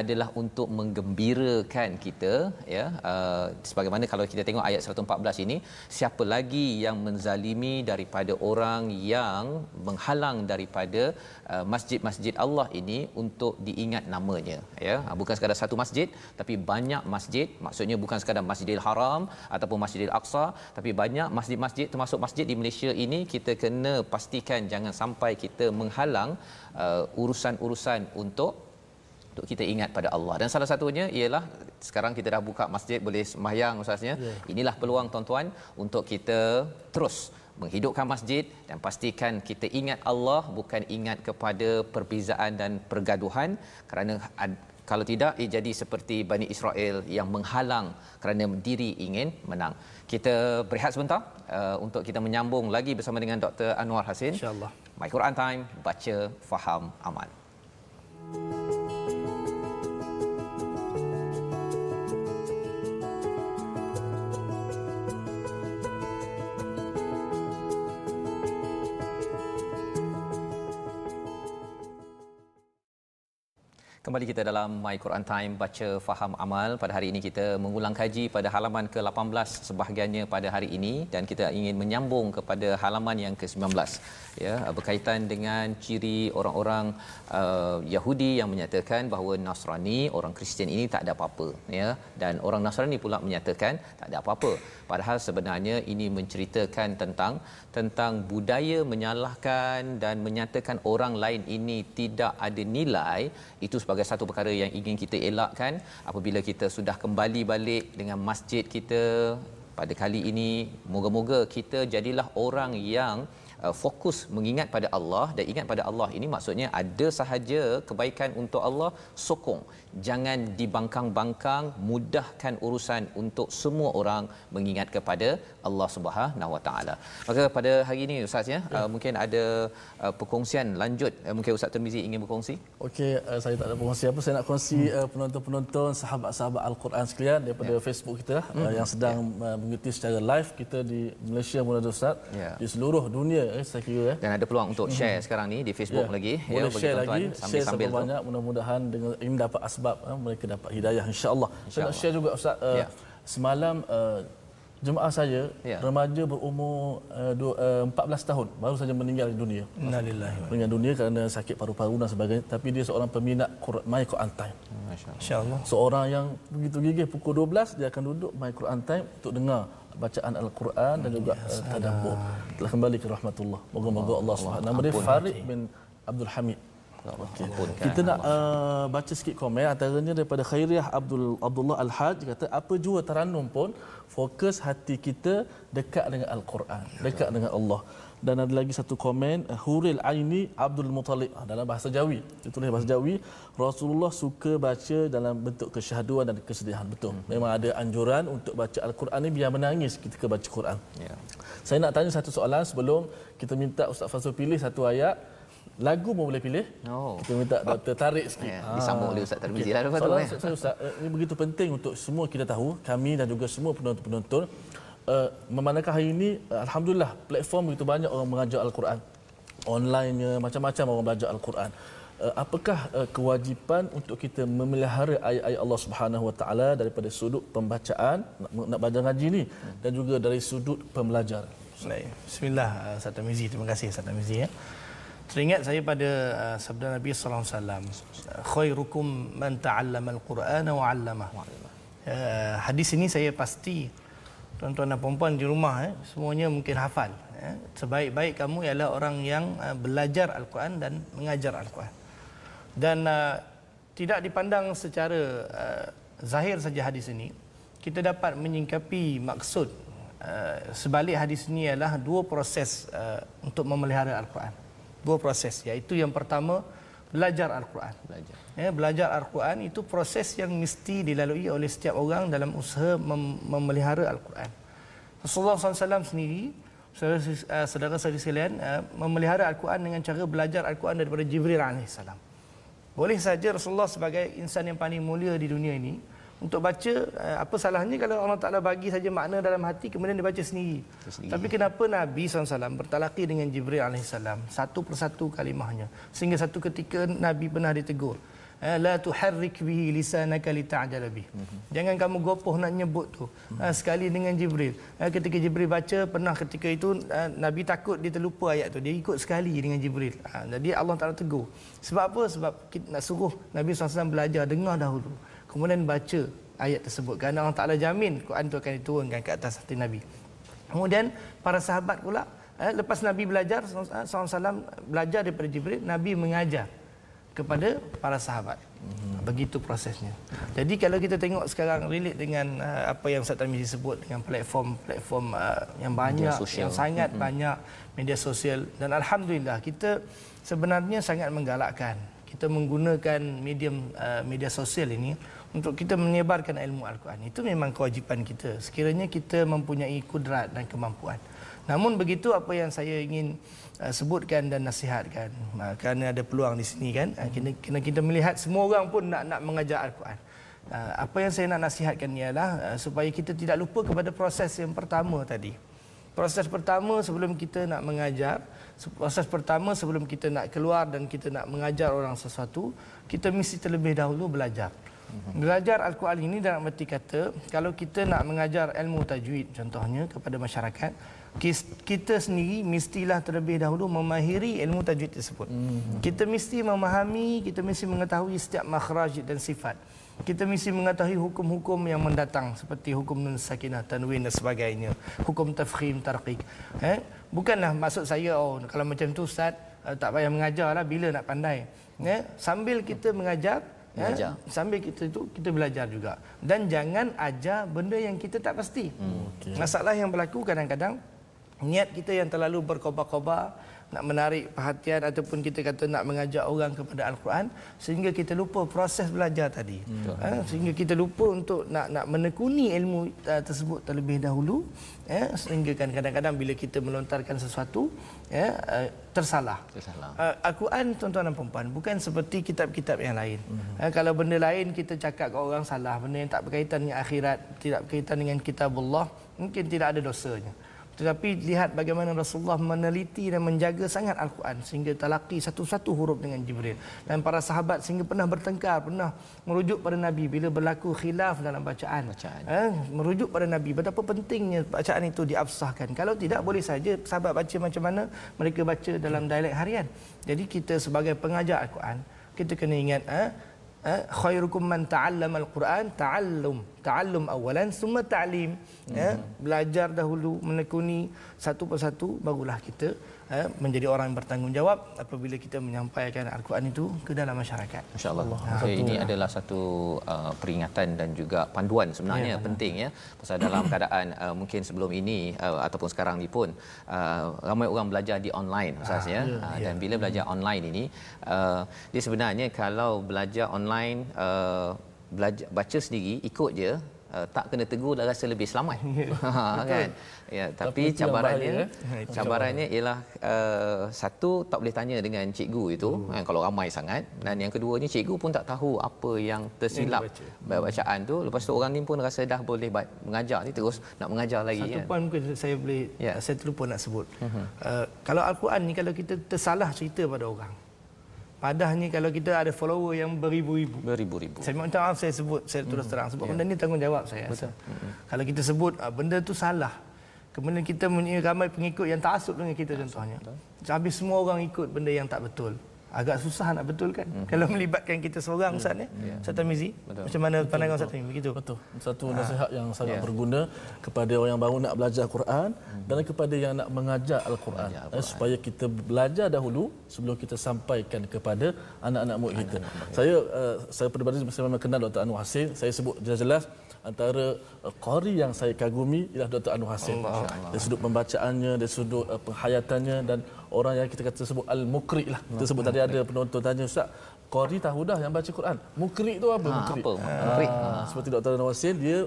S3: adalah untuk untuk menggembirakan kita ya. Uh, sebagaimana kalau kita tengok ayat 114 ini siapa lagi yang menzalimi daripada orang yang menghalang daripada uh, masjid-masjid Allah ini untuk diingat namanya ya. Uh, bukan sekadar satu masjid tapi banyak masjid. Maksudnya bukan sekadar Masjidil Haram ataupun Masjidil Aqsa tapi banyak masjid-masjid termasuk masjid di Malaysia ini kita kena pastikan jangan sampai kita menghalang uh, urusan-urusan untuk untuk kita ingat pada Allah. Dan salah satunya ialah sekarang kita dah buka masjid boleh sembahyang ustaznya. Yeah. Inilah peluang tuan-tuan untuk kita terus menghidupkan masjid dan pastikan kita ingat Allah bukan ingat kepada perbezaan dan pergaduhan kerana kalau tidak ia jadi seperti Bani Israel yang menghalang kerana diri ingin menang. Kita berehat sebentar uh, untuk kita menyambung lagi bersama dengan Dr. Anwar Hasin.
S1: Insya-Allah.
S3: My Quran Time, baca, faham, aman. thank you Kembali kita dalam My Quran Time baca faham amal. Pada hari ini kita mengulang kaji pada halaman ke-18 sebahagiannya pada hari ini. Dan kita ingin menyambung kepada halaman yang ke-19. Ya berkaitan dengan ciri orang-orang uh, Yahudi yang menyatakan bahawa Nasrani orang Kristian ini tak ada apa-apa. Ya dan orang Nasrani pula menyatakan tak ada apa-apa. Padahal sebenarnya ini menceritakan tentang tentang budaya menyalahkan dan menyatakan orang lain ini tidak ada nilai. Itu sebagai satu perkara yang ingin kita elakkan apabila kita sudah kembali balik dengan masjid kita pada kali ini moga-moga kita jadilah orang yang uh, fokus mengingat pada Allah dan ingat pada Allah. Ini maksudnya ada sahaja kebaikan untuk Allah sokong jangan dibangkang-bangkang mudahkan urusan untuk semua orang mengingat kepada Allah Subhanahu Wa Taala. Maka pada hari ini ustaz ya, ya. Uh, mungkin ada uh, perkongsian lanjut uh, mungkin ustaz Tirmizi ingin berkongsi.
S2: Okey uh, saya tak ada perkongsi apa saya nak kongsi hmm. uh, penonton-penonton sahabat-sahabat Al-Quran sekalian daripada ya. Facebook kita uh, hmm. uh, yang sedang ya. uh, mengikuti secara live kita di Malaysia Mulia Ustaz ya. di seluruh dunia eh, saya kira eh.
S3: Dan ada peluang untuk share hmm. sekarang ni di Facebook ya. lagi
S2: Boleh ya bagi share tuan-tuan lagi, sambil share sambil banyak mudah-mudahan dengan ini dapat sebab uh, mereka dapat hidayah insya-Allah. Insya saya nak share juga ustaz uh, ya. semalam uh, jemaah saya ya. remaja berumur uh, dua, uh, 14 tahun baru saja meninggal dunia.
S1: Innalillahi
S2: meninggal dunia kerana sakit paru-paru dan sebagainya tapi dia seorang peminat Quran My Quran Time. Masya-Allah. Seorang yang begitu gigih pukul 12 dia akan duduk My Quran Time untuk dengar bacaan Al-Quran dan juga ya, uh, tadabbur. Telah kembali ke rahmatullah. Moga-moga Allah Subhanahu Nama dia Farid bin Abdul Hamid. Okay. Kita nak uh, baca sikit komen antaranya daripada Khairiah Abdul Abdullah Al-Haj kata apa jua taranum pun fokus hati kita dekat dengan Al-Quran, dekat dengan Allah. Dan ada lagi satu komen Huril Aini Abdul Muttalib ah, dalam bahasa Jawi. Dia tulis bahasa Jawi, Rasulullah suka baca dalam bentuk kesyahduan dan kesedihan. Betul. Hmm. Memang ada anjuran untuk baca Al-Quran ni biar menangis ketika baca Quran. Ya. Saya nak tanya satu soalan sebelum kita minta Ustaz Fazul pilih satu ayat Lagu pun boleh pilih. Oh. Kita minta doktor tarik sikit. Ya,
S3: disambung oleh Ustaz Tarmizi okay. lah lepas tu.
S2: Eh. Saya Ustaz, eh, ini begitu penting untuk semua kita tahu, kami dan juga semua penonton-penonton. Uh, memandangkan hari ini, uh, Alhamdulillah, platform begitu banyak orang mengajar Al-Quran. Online-nya, macam-macam orang belajar Al-Quran. Uh, apakah uh, kewajipan untuk kita memelihara ayat-ayat Allah Subhanahu Wa Taala daripada sudut pembacaan nak, nak belajar ngaji ni dan juga dari sudut pembelajaran
S1: Baik. Bismillah Ustaz Tamizi. Terima kasih Ustaz Tamizi ya. Teringat saya pada uh, sabda Nabi sallallahu alaihi wasallam, khairukum man ta'allama al-Qur'ana wa 'allama. Uh, hadis ini saya pasti tuan-tuan dan puan di rumah eh, semuanya mungkin hafal. Eh. Sebaik-baik kamu ialah orang yang uh, belajar Al-Quran dan mengajar Al-Quran. Dan uh, tidak dipandang secara uh, zahir saja hadis ini, kita dapat menyingkapi maksud uh, sebalik hadis ini ialah dua proses uh, untuk memelihara Al-Quran. Dua proses, iaitu yang pertama belajar Al-Quran.
S3: Belajar.
S1: Ya, belajar Al-Quran itu proses yang mesti dilalui oleh setiap orang dalam usaha mem- memelihara Al-Quran. Rasulullah SAW sendiri, saudara-saudara sekalian, uh, memelihara Al-Quran dengan cara belajar Al-Quran daripada Jibril AS. Boleh saja Rasulullah sebagai insan yang paling mulia di dunia ini, untuk baca eh, apa salahnya kalau Allah Taala bagi saja makna dalam hati kemudian dia baca sendiri.
S3: sendiri.
S1: Tapi kenapa Nabi SAW bertalaki dengan Jibril AS satu persatu kalimahnya sehingga satu ketika Nabi pernah ditegur Eh, la tuharrik bihi lisanaka lita'jala bih. Jangan kamu gopoh nak nyebut tu. Ha, sekali dengan Jibril. Ketika Jibril baca pernah ketika itu Nabi takut dia terlupa ayat tu. Dia ikut sekali dengan Jibril. Ha, jadi Allah Taala tegur. Sebab apa? Sebab kita nak suruh Nabi SAW belajar dengar dahulu. Kemudian baca ayat tersebut. Kerana Allah Taala jamin Quran itu akan diturunkan ke atas hati Nabi. Kemudian para sahabat pula eh, lepas Nabi belajar SAW belajar daripada Jibril, Nabi mengajar kepada para sahabat. Hmm. Begitu prosesnya. Jadi kalau kita tengok sekarang relate dengan uh, apa yang Ustaz Tarmizi sebut dengan platform-platform uh, yang banyak, yang sangat hmm. banyak media sosial dan alhamdulillah kita sebenarnya sangat menggalakkan kita menggunakan medium uh, media sosial ini untuk kita menyebarkan ilmu Al-Quran. Itu memang kewajipan kita. Sekiranya kita mempunyai kudrat dan kemampuan. Namun begitu apa yang saya ingin uh, sebutkan dan nasihatkan uh, kerana ada peluang di sini kan uh, kena, kena kita melihat semua orang pun nak nak mengajar al-Quran. Uh, apa yang saya nak nasihatkan ialah uh, supaya kita tidak lupa kepada proses yang pertama tadi. Proses pertama sebelum kita nak mengajar, proses pertama sebelum kita nak keluar dan kita nak mengajar orang sesuatu, kita mesti terlebih dahulu belajar. Belajar Al-Quran ini dalam arti kata, kalau kita nak mengajar ilmu tajwid contohnya kepada masyarakat, kita sendiri mestilah terlebih dahulu memahiri ilmu tajwid tersebut. Mm-hmm. Kita mesti memahami, kita mesti mengetahui setiap makhraj dan sifat. Kita mesti mengetahui hukum-hukum yang mendatang seperti hukum nun sakinah, tanwin dan sebagainya. Hukum tafkhim, tarqiq. Eh? Bukanlah maksud saya, oh kalau macam tu Ustaz, uh, tak payah mengajarlah bila nak pandai. Eh? Sambil kita mengajar,
S3: Belajar.
S1: Eh, sambil kita itu kita belajar juga dan jangan ajar benda yang kita tak pasti. Hmm, okay. Masalah yang berlaku kadang-kadang niat kita yang terlalu berkobar-kobar nak menarik perhatian ataupun kita kata nak mengajak orang kepada al-Quran sehingga kita lupa proses belajar tadi. Hmm. Ha, sehingga kita lupa untuk nak nak menekuni ilmu uh, tersebut terlebih dahulu ya sehingga kan kadang-kadang bila kita melontarkan sesuatu ya uh, tersalah.
S3: Tersalah.
S1: Uh, al-Quran tuan-tuan dan puan bukan seperti kitab-kitab yang lain. Hmm. Uh, kalau benda lain kita cakap ke orang salah, benda yang tak berkaitan dengan akhirat, tidak berkaitan dengan kitabullah, mungkin tidak ada dosanya. Tetapi lihat bagaimana Rasulullah meneliti dan menjaga sangat Al-Quran sehingga talaki satu-satu huruf dengan Jibril. Dan para sahabat sehingga pernah bertengkar, pernah merujuk pada Nabi bila berlaku khilaf dalam bacaan. bacaan. Eh, merujuk pada Nabi betapa pentingnya bacaan itu diabsahkan. Kalau tidak boleh saja sahabat baca macam mana mereka baca dalam dialek harian. Jadi kita sebagai pengajar Al-Quran, kita kena ingat eh, eh, khairukum man ta'allama al-Quran ta'allum ta'allum awalan summa ta'lim. Eh, belajar dahulu menekuni satu persatu barulah kita eh, menjadi orang yang bertanggungjawab apabila kita menyampaikan al-Quran itu ke dalam masyarakat.
S3: Insyaallah okay, ini adalah satu uh, peringatan dan juga panduan sebenarnya ya, penting ya. Pasal dalam keadaan uh, mungkin sebelum ini uh, ataupun sekarang ni pun uh, ramai orang belajar di online ustaz ah, ya, ya, uh, dan ya. bila belajar online ini uh, dia sebenarnya kalau belajar online uh, belajar baca sendiri ikut je uh, tak kena tegur dah rasa lebih selamat ha kan ya tapi, tapi cabarannya bahaya, eh? cabarannya ialah uh, satu tak boleh tanya dengan cikgu itu uh. kan, kalau ramai sangat dan yang keduanya cikgu pun tak tahu apa yang tersilap yang bacaan tu lepas tu orang ni pun rasa dah boleh mengajar ni terus nak mengajar lagi
S1: satu kan? poin mungkin saya boleh ya. saya terlupa nak sebut uh-huh. uh, kalau al-Quran ni kalau kita tersalah cerita pada orang Padahnya kalau kita ada follower yang beribu-ribu.
S3: Beribu-ribu.
S1: Saya minta maaf saya sebut, saya terus mm-hmm. terang. Sebab yeah. benda ni tanggungjawab saya. Betul. Mm-hmm. Kalau kita sebut ah, benda tu salah. Kemudian kita mempunyai ramai pengikut yang taksub dengan kita contohnya. Habis semua orang ikut benda yang tak betul. Agak susah nak betulkan hmm. kalau melibatkan kita seorang Ustaz ya.
S3: Yeah.
S1: Ustaz Tamizi. Macam mana pandangan Ustaz Tamizi begitu?
S2: Betul. Satu nasihat yang sangat
S3: Ya.
S2: berguna kepada orang yang baru nak belajar Quran dan kepada yang nak mengajar Al-Quran.
S3: Mengajar
S2: Eh, supaya kita belajar dahulu sebelum kita sampaikan kepada anak-anak murid kita. Saya uh, saya peribadi saya memang kenal Dr. Anwar Hasin. Saya sebut jelas-jelas antara uh, qari yang saya kagumi ialah Dr. Anwar Hasin. Dari sudut pembacaannya, dari sudut uh, penghayatannya dan orang yang kita kata sebut al-mukri lah. Kita sebut tadi ada penonton tanya Ustaz, qari tahu dah yang baca Quran. Mukri tu apa?
S3: Ha,
S2: mukri.
S3: apa? Mukri.
S2: Ah, seperti Dr. Nawasin dia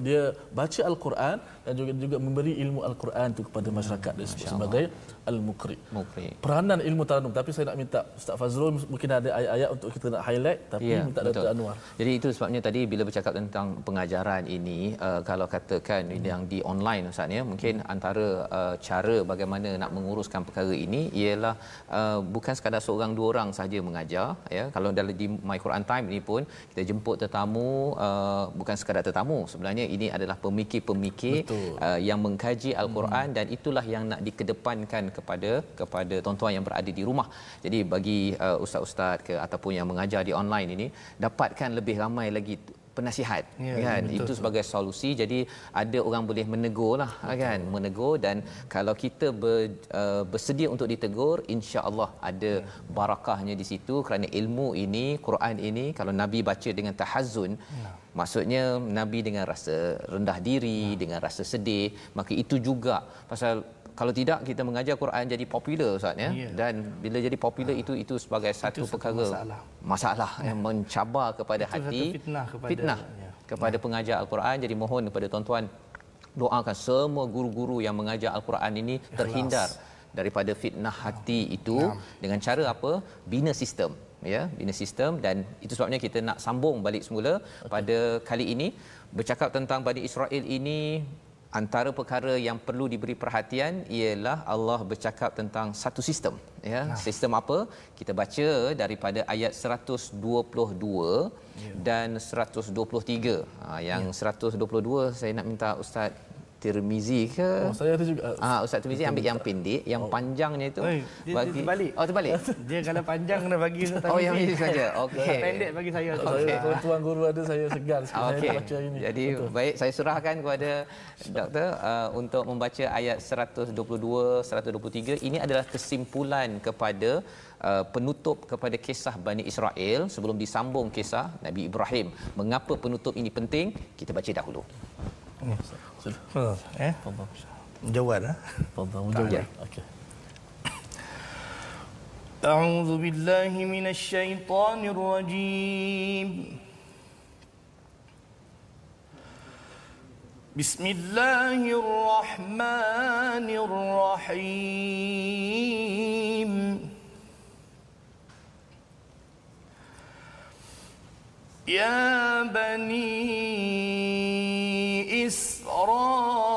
S2: dia baca al-Quran dan juga juga memberi ilmu al-Quran itu kepada masyarakat dia sebut sebagai al-mukri.
S3: Mukri.
S2: Peranan ilmu taranum tapi saya nak minta Ustaz Fazrul mungkin ada ayat-ayat untuk kita nak highlight tapi
S3: Ya,
S2: minta. Dr. Anwar.
S3: Jadi itu sebabnya tadi bila bercakap tentang pengajaran ini uh, kalau katakan hmm. yang di online Ustaz ya mungkin antara uh, cara bagaimana nak menguruskan perkara ini ialah uh, bukan sekadar seorang dua orang sahaja mengajar ya kalau dalam di My Quran Time ini pun kita jemput tetamu uh, bukan sekadar tetamu sebenarnya ini adalah pemikir-pemikir
S2: Betul.
S3: Uh, yang mengkaji al-Quran dan itulah yang nak dikedepankan kepada kepada tuan-tuan yang berada di rumah. Jadi bagi uh, ustaz-ustaz ke ataupun yang mengajar di online ini dapatkan lebih ramai lagi penasihat
S1: Ya,
S3: kan?
S1: betul,
S3: itu
S1: betul.
S3: sebagai solusi. Jadi ada orang boleh menegur lah kan? Menegur dan kalau kita ber, uh, bersedia untuk ditegur insya-Allah ada barakahnya di situ kerana ilmu ini Quran ini kalau nabi baca dengan tahazzun maksudnya nabi dengan rasa rendah diri dengan rasa sedih maka itu juga. Pasal kalau tidak kita mengajar Quran jadi popular ustaz ya.
S1: Ya.
S3: dan bila jadi popular itu itu sebagai satu,
S1: satu
S3: perkara
S1: masalah.
S3: masalah yang mencabar kepada
S1: Itu
S3: hati
S1: fitnah kepada-
S3: fitnah
S1: ya.
S3: kepada pengajar al-Quran. Jadi mohon kepada tuan-tuan doakan semua guru-guru yang mengajar al-Quran ini terhindar daripada fitnah hati itu dengan cara apa? Bina sistem ya bina sistem dan itu sebabnya kita nak sambung balik semula pada kali ini. Bercakap tentang Bani Israel ini antara perkara yang perlu diberi perhatian ialah Allah bercakap tentang satu sistem ya. Sistem apa? Kita baca daripada ayat 122 dan 123 ha, yang 122 saya nak minta ustaz Tirmizi ke
S2: Oh, saya ada juga
S3: Ah Ustaz Tirmizi ambil yang pendek, yang panjangnya itu
S1: Oi, dia- dia terbalik.
S3: Oh terbalik.
S1: Dia kalau panjang kena bagi Ustaz
S3: Oh yang ini saja. Okey.
S1: Pendek bagi saya.
S2: saya tuan guru ada saya segan sikit
S3: Okey.
S2: saya baca ini.
S3: Jadi
S2: Betul.
S3: baik saya serahkan kepada doktor uh, untuk membaca ayat 122 123 ini adalah kesimpulan kepada uh, penutup kepada kisah Bani Israel sebelum disambung kisah Nabi Ibrahim. Mengapa penutup ini penting? Kita baca dahulu.
S1: تفضل.
S2: جوال تفضل
S3: جوال
S2: أوكي.
S1: أعوذ بالله من الشيطان الرجيم. بسم الله الرحمن الرحيم. يا بني إسرائيل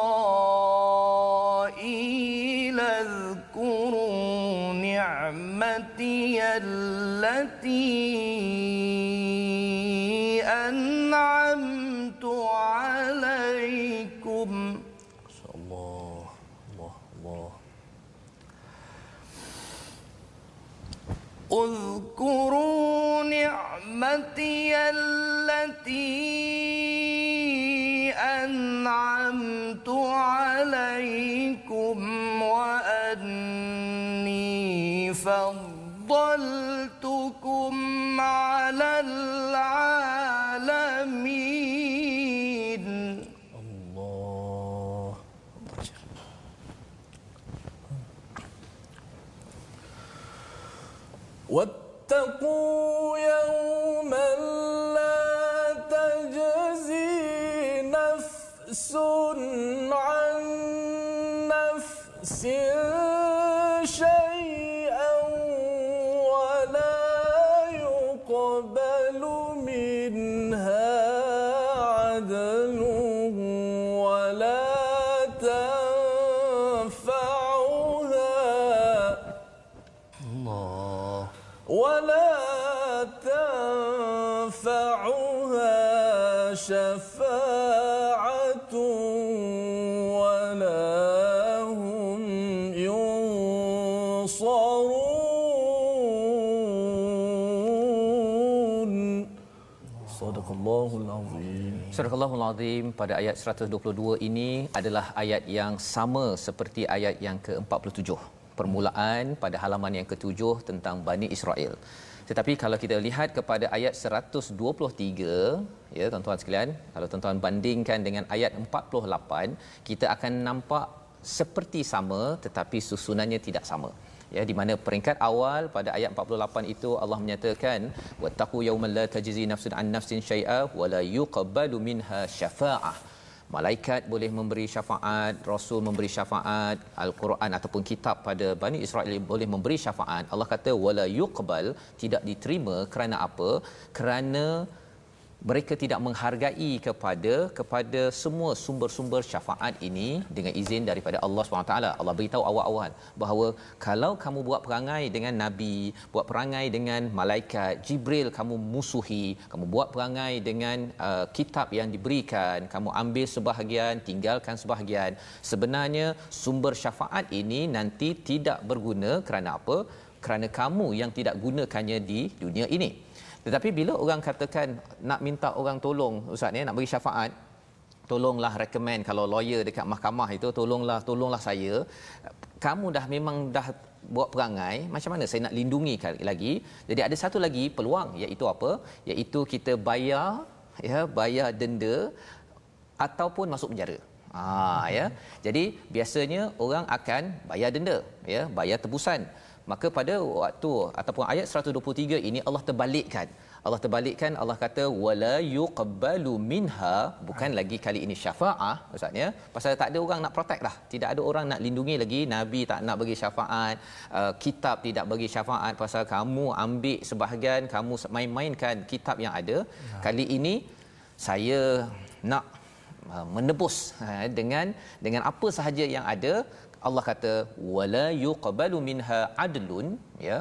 S1: اذكروا نعمتي التي أنعمت عليكم اذكروا نعمتي التي أنعمت عليكم وأني فضلتكم
S2: Azim
S3: pada ayat 122 ini adalah ayat yang sama seperti ayat yang ke-47. Permulaan pada halaman yang ke-7 tentang Bani Israel. Tetapi kalau kita lihat kepada ayat 123, ya tuan-tuan sekalian, kalau tuan-tuan bandingkan dengan ayat 48, kita akan nampak seperti sama tetapi susunannya tidak sama ya di mana peringkat awal pada ayat 48 itu Allah menyatakan wattaqu yawman la tajzi nafsun an nafsin syai'a wa la yuqbalu minha syafa'ah. Malaikat boleh memberi syafaat rasul memberi syafaat al-Quran ataupun kitab pada Bani Israel boleh memberi syafaat. Allah kata wala yuqbal tidak diterima kerana apa? Kerana mereka tidak menghargai kepada kepada semua sumber-sumber syafaat ini dengan izin daripada Allah SWT. Allah beritahu awal-awal bahawa kalau kamu buat perangai dengan nabi, buat perangai dengan malaikat, Jibril kamu musuhi, kamu buat perangai dengan uh, kitab yang diberikan, kamu ambil sebahagian, tinggalkan sebahagian. Sebenarnya sumber syafaat ini nanti tidak berguna kerana apa? Kerana kamu yang tidak gunakannya di dunia ini. Tetapi bila orang katakan nak minta orang tolong ustaz ni nak bagi syafaat tolonglah recommend kalau lawyer dekat mahkamah itu tolonglah tolonglah saya. Kamu dah memang dah buat perangai macam mana saya nak lindungi lagi? Jadi ada satu lagi peluang iaitu apa? Iaitu kita bayar ya bayar denda ataupun masuk penjara. Ha ya. Jadi biasanya orang akan bayar denda ya bayar tebusan maka pada waktu ataupun ayat 123 ini Allah terbalikkan. Allah terbalikkan Allah kata wala yuqbalu minha. Bukan lagi kali ini syafaah maksudnya pasal tak ada orang nak protect lah. Tidak ada orang nak lindungi lagi. Nabi tak nak bagi syafaat uh, kitab tidak bagi syafaat pasal kamu ambil sebahagian kamu main-mainkan kitab yang ada. Ya. kali ini saya nak uh, menebus uh, dengan dengan apa sahaja yang ada Allah kata wala yuqbalu minha adlun ya.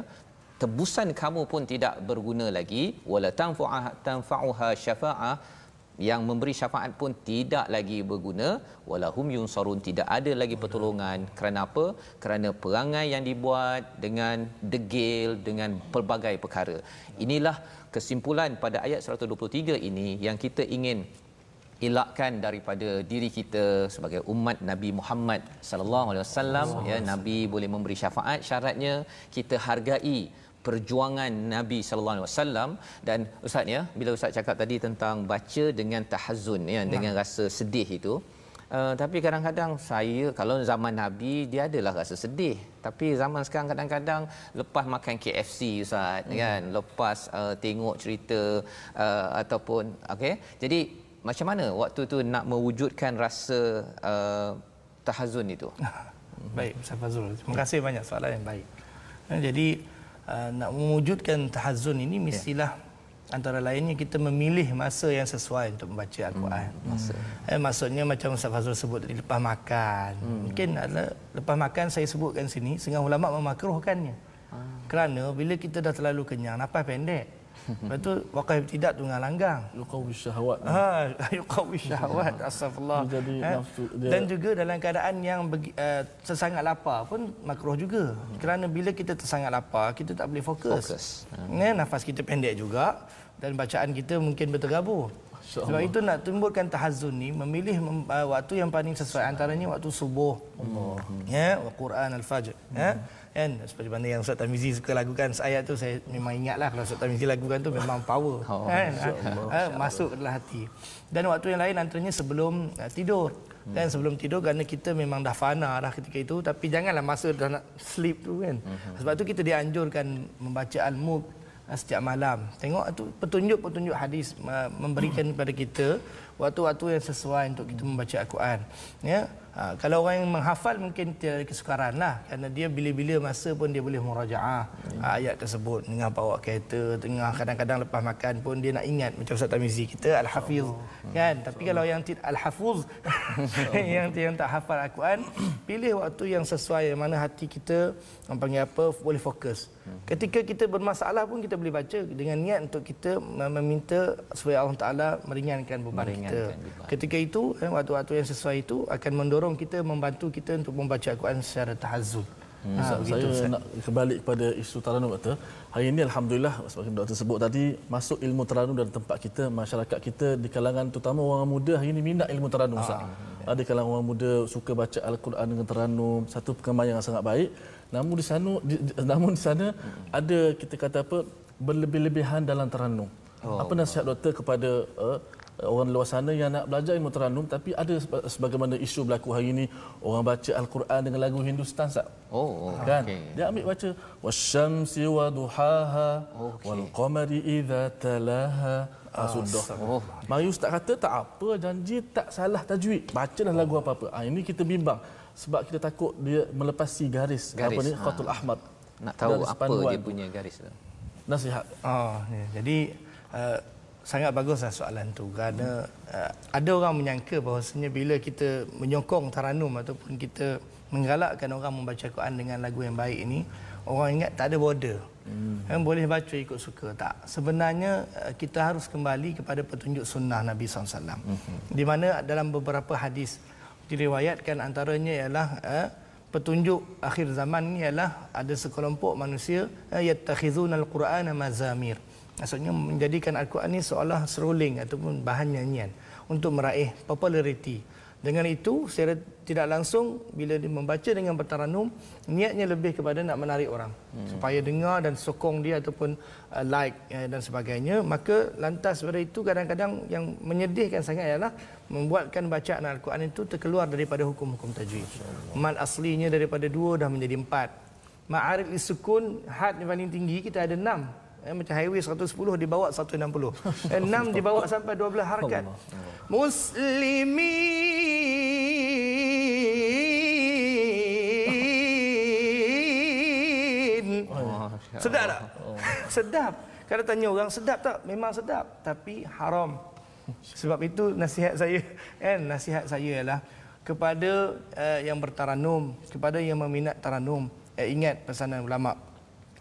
S3: Tebusan kamu pun tidak berguna lagi. Wala tanfa'uha tanfa'uha syafa'ah yang memberi syafaat pun tidak lagi berguna. Walahum yunsarun tidak ada lagi pertolongan. Kerana apa? Kerana perangai yang dibuat dengan degil dengan pelbagai perkara. Inilah kesimpulan pada ayat 123 ini yang kita ingin elakkan daripada diri kita sebagai umat Nabi Muhammad sallallahu alaihi wasallam ya nabi boleh memberi syafaat syaratnya kita hargai perjuangan Nabi sallallahu alaihi wasallam dan ustaz ya bila ustaz cakap tadi tentang baca dengan tahazzun ya dengan ya. rasa sedih itu Uh, tapi kadang-kadang saya kalau zaman Nabi dia adalah rasa sedih tapi zaman sekarang kadang-kadang lepas makan KFC ustaz hmm. kan lepas uh, tengok cerita uh, ataupun okey jadi macam mana waktu tu nak mewujudkan rasa uh, tahazun itu
S1: baik Ustaz Fazrul terima kasih banyak soalan yang baik jadi uh, nak mewujudkan tahazun ini ya. mestilah yeah. antara lainnya kita memilih masa yang sesuai untuk membaca Al-Quran. Hmm, masa. Eh, maksudnya macam Ustaz Fazrul sebut tadi lepas makan. Hmm. Mungkin adalah lepas makan saya sebutkan sini setengah ulama memakruhkannya. Hmm. Kerana bila kita dah terlalu kenyang, nafas pendek. Lepas tu wakaf tidak tunggal langgang.
S2: Yuqawi syahwat.
S1: Ha, yuqawi syahwat. Astagfirullah. Ha? Dan juga dalam keadaan yang begi, uh, tersangat lapar pun makruh juga. Hmm. Kerana bila kita tersangat lapar, kita tak boleh fokus. fokus. Hmm. Ya, nafas kita pendek juga dan bacaan kita mungkin bertergabur. Sebab itu nak timbulkan tahazun ni memilih uh, waktu yang paling sesuai antaranya waktu subuh. Allah. Ya, Quran al-Fajr. Ya. Kan? Seperti mana yang Ustaz Tamizi suka lagukan ayat tu saya memang ingatlah kalau Ustaz Tamizi lagukan tu memang power. Oh, kan? ha, masuk dalam hati. Dan waktu yang lain antaranya sebelum uh, tidur. Hmm. dan sebelum tidur kerana kita memang dah fana dah ketika itu. Tapi janganlah masa dah nak sleep tu kan. Hmm. sebab tu kita dianjurkan membaca al-mulk uh, setiap malam. Tengok tu petunjuk-petunjuk hadis uh, memberikan kepada kita waktu-waktu yang sesuai untuk kita membaca al-Quran ya. Ha, kalau orang yang menghafal mungkin tiada kesukaran lah kerana dia bila-bila masa pun dia boleh murajaah hmm. ha, ayat tersebut. Tengah bawa kereta tengah kadang-kadang lepas makan pun dia nak ingat macam Ustaz Tamizi kita Al-Hafiz oh. kan. Tapi kalau yang tidak Al-Hafuz yang, yang tak hafal Al-Quran pilih waktu yang sesuai yang mana hati kita orang panggil apa boleh fokus. Hmm. ketika kita bermasalah pun kita boleh baca dengan niat untuk kita meminta supaya Allah Taala meringankan beban kita ketika itu eh, waktu-waktu yang sesuai itu akan mendorong kita membantu kita untuk membaca Al-Quran secara tahazul.
S2: Hmm. Ha, saya Ustaz. nak kembali kepada isu Taranum doktor. Hari ini alhamdulillah seperti doktor sebut tadi masuk ilmu Taranum dalam tempat kita, masyarakat kita di kalangan terutama orang muda hari ini minat ilmu Taranum Ustaz. Ha, Ada kalangan orang muda suka baca al-Quran dengan Taranum, satu perkembangan yang sangat baik. Namun di sana di, namun di sana hmm. ada kita kata apa berlebih-lebihan dalam Taranum. Oh. Apa nasihat doktor kepada uh, orang luar sana yang nak belajar ilmu teranum tapi ada sebagaimana isu berlaku hari ini orang baca al-Quran dengan lagu Hindustan tak?
S3: Oh, oh
S2: kan. Okay. Dia ambil baca wasyamsi wa duhaha okay. wal qamari idza talaha. Ah, sudah. Oh. Mari ustaz kata tak apa janji tak salah tajwid. Bacalah lagu apa-apa. Ah ini kita bimbang sebab kita takut dia melepasi garis, garis. apa ni khatul ha. ahmad.
S3: Nak tahu apa dia punya garis tu.
S2: Nasihat.
S1: Oh, ya. Jadi uh, sangat baguslah soalan tu kerana uh, ada orang menyangka bahawasanya bila kita menyokong taranum ataupun kita menggalakkan orang membaca Quran dengan lagu yang baik ini orang ingat tak ada border hmm. kan boleh baca ikut suka tak sebenarnya uh, kita harus kembali kepada petunjuk sunnah Nabi SAW hmm. di mana dalam beberapa hadis diriwayatkan antaranya ialah uh, petunjuk akhir zaman ini ialah ada sekelompok manusia uh, yattakhizunal qur'ana mazamir Maksudnya menjadikan Al-Quran ini seolah seruling ataupun bahan nyanyian untuk meraih populariti. Dengan itu, secara tidak langsung bila dia membaca dengan bertaranum, niatnya lebih kepada nak menarik orang. Hmm. Supaya dengar dan sokong dia ataupun uh, like ya, dan sebagainya. Maka lantas pada itu kadang-kadang yang menyedihkan sangat ialah membuatkan bacaan Al-Quran itu terkeluar daripada hukum-hukum tajwid. Mat aslinya daripada dua dah menjadi empat. Ma'arif isukun, had yang paling tinggi kita ada enam eh, macam highway 110 dibawa 160 eh, 6 dibawa sampai 12 harakat. Muslimin. Sedap tak? Sedap. Kalau tanya orang sedap tak? Memang sedap tapi haram. Sebab itu nasihat saya kan nasihat saya ialah kepada uh, yang bertaranum kepada yang meminat taranum. Eh, ingat pesanan ulama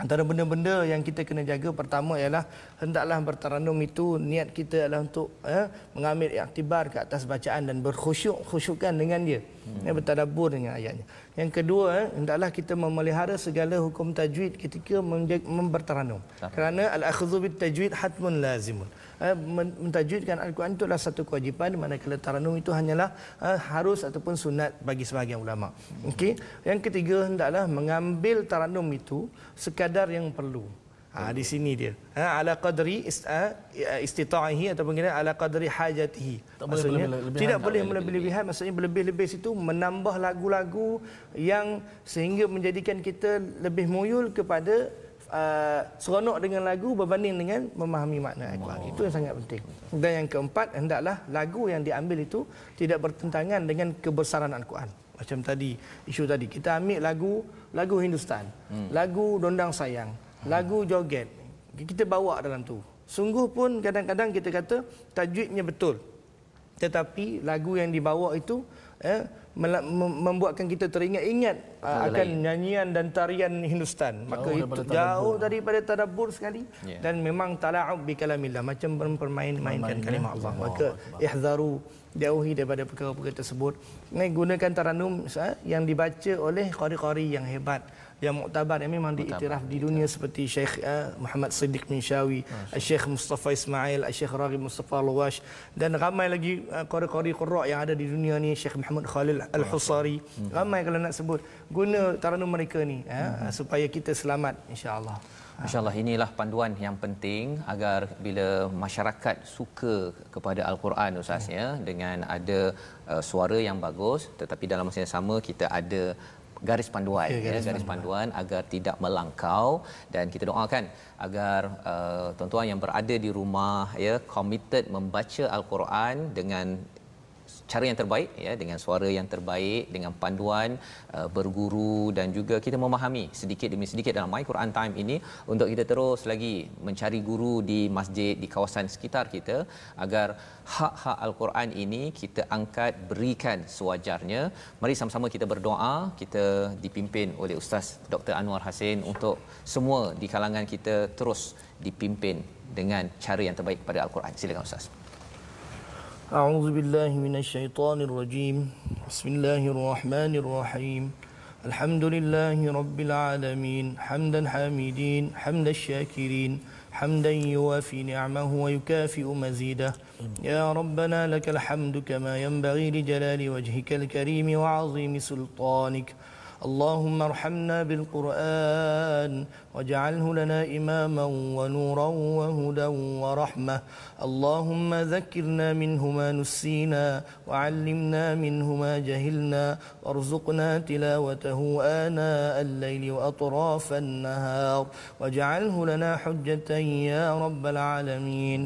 S1: Antara benda-benda yang kita kena jaga pertama ialah hendaklah bertaranum itu niat kita adalah untuk eh, mengambil iktibar ke atas bacaan dan berkhusyuk khusyukkan dengan dia. Hmm. Ya, bertadabbur dengan ayatnya. Yang kedua, eh, hendaklah kita memelihara segala hukum tajwid ketika membertaranum. Kerana al-akhdhu bit tajwid hatmun lazimun. Eh, mentajwidkan Al-Quran itu adalah satu kewajipan manakala taranum itu hanyalah uh, harus ataupun sunat bagi sebahagian ulama. Okey. Yang ketiga hendaklah mengambil taranum itu sekadar yang perlu. Ha, di sini dia. Ha, ala qadri istitaihi ataupun kira ala qadri hajatihi. Tak maksudnya boleh tidak boleh melebih-lebihan maksudnya berlebih-lebih situ menambah lagu-lagu yang sehingga menjadikan kita lebih muyul kepada uh, seronok dengan lagu berbanding dengan memahami makna Al-Quran. Oh. Itu yang sangat penting. Dan yang keempat, hendaklah lagu yang diambil itu tidak bertentangan dengan kebesaran Al-Quran. Macam tadi, isu tadi. Kita ambil lagu lagu Hindustan, hmm. lagu Dondang Sayang, hmm. lagu Joget. Kita bawa dalam tu. Sungguh pun kadang-kadang kita kata tajwidnya betul. Tetapi lagu yang dibawa itu eh, membuatkan kita teringat-ingat uh, akan lain. nyanyian dan tarian Hindustan. Maka jauh itu jauh daripada tadabbur sekali yeah. dan memang tala'ub bi kalamillah macam mempermain-mainkan kalimah Allah. Maka ihzaru jauhi daripada perkara-perkara tersebut. Ini gunakan taranum yang dibaca oleh qari-qari yang hebat yang muktabar yang memang diiktiraf di dunia seperti Syekh uh, Muhammad Siddiq bin Syawi, Syekh Mustafa Ismail, Syekh Raghib Mustafa Lawash dan ramai lagi uh, qari-qari qurra yang ada di dunia ni Syekh Muhammad Khalil Al-Husari. Hmm. Ramai kalau nak sebut guna taranum mereka ni uh, supaya kita selamat insya-Allah.
S3: InsyaAllah inilah panduan yang penting agar bila masyarakat suka kepada Al-Quran Ustaz ya dengan ada uh, suara yang bagus tetapi dalam masa yang sama kita ada garis panduan ya, garis, ya, garis panduan agar tidak melangkau. Dan kita doakan agar uh, tuan-tuan yang berada di rumah ya committed membaca al-Quran dengan cara yang terbaik ya dengan suara yang terbaik dengan panduan uh, berguru dan juga kita memahami sedikit demi sedikit dalam My Quran Time ini untuk kita terus lagi mencari guru di masjid di kawasan sekitar kita agar hak-hak al-Quran ini kita angkat berikan sewajarnya. Mari sama-sama kita berdoa kita dipimpin oleh ustaz Dr Anwar Hasin untuk semua di kalangan kita terus dipimpin dengan cara yang terbaik pada al-Quran. Silakan ustaz
S1: أعوذ بالله من الشيطان الرجيم. بسم الله الرحمن الرحيم. الحمد لله رب العالمين. حمدا حامدين حمد الشاكرين حمدا يوافي نعمه ويكافئ مزيده. يا ربنا لك الحمد كما ينبغي لجلال وجهك الكريم وعظيم سلطانك. اللهم ارحمنا بالقرآن واجعله لنا إماما ونورا وهدى ورحمة. اللهم ذكرنا منه ما نسينا وعلمنا منه ما جهلنا. وارزقنا تلاوته آناء الليل وأطراف النهار. واجعله لنا حجة يا رب العالمين.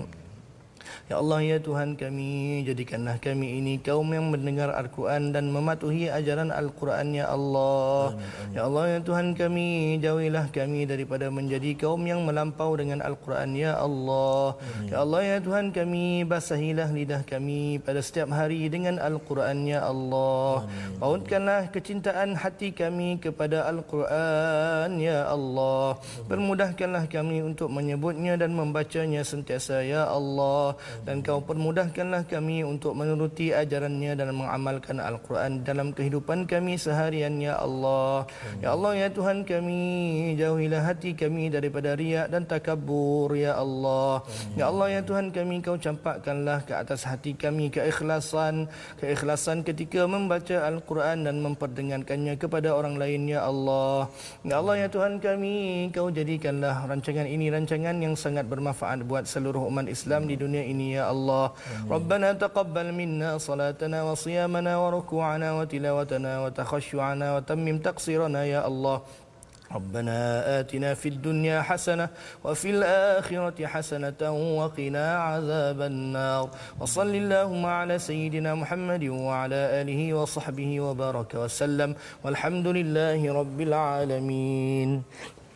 S1: Ya Allah ya Tuhan kami jadikanlah kami ini kaum yang mendengar Al-Quran dan mematuhi ajaran Al-Quran ya Allah. Amin, amin. Ya Allah ya Tuhan kami jauhilah kami daripada menjadi kaum yang melampau dengan Al-Quran ya Allah. Amin. Ya Allah ya Tuhan kami basahilah lidah kami pada setiap hari dengan Al-Quran ya Allah. Pautkanlah kecintaan hati kami kepada Al-Quran ya Allah. Permudahkanlah kami untuk menyebutnya dan membacanya sentiasa ya Allah dan kau permudahkanlah kami untuk menuruti ajarannya dan mengamalkan Al-Quran dalam kehidupan kami seharian ya Allah. Ya Allah ya Tuhan kami jauhilah hati kami daripada riak dan takabur ya Allah. Ya Allah ya Tuhan kami kau campakkanlah ke atas hati kami keikhlasan keikhlasan ketika membaca Al-Quran dan memperdengarkannya kepada orang lain ya Allah. Ya Allah ya Tuhan kami kau jadikanlah rancangan ini rancangan yang sangat bermanfaat buat seluruh umat Islam di dunia ini يا الله. ربنا تقبل منا صلاتنا وصيامنا وركوعنا وتلاوتنا وتخشعنا وتمم تقصيرنا يا الله. ربنا آتنا في الدنيا حسنة وفي الآخرة حسنة وقنا عذاب النار. وصل اللهم على سيدنا محمد وعلى آله وصحبه وبارك وسلم. والحمد لله رب العالمين.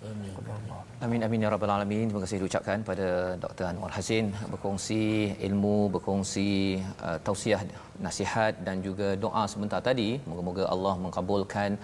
S3: آمين. Amin amin ya rabbal alamin. Terima kasih diucapkan pada Dr. Anwar Hazin berkongsi ilmu, berkongsi uh, tausiah, nasihat dan juga doa sebentar tadi. Moga-moga Allah mengabulkan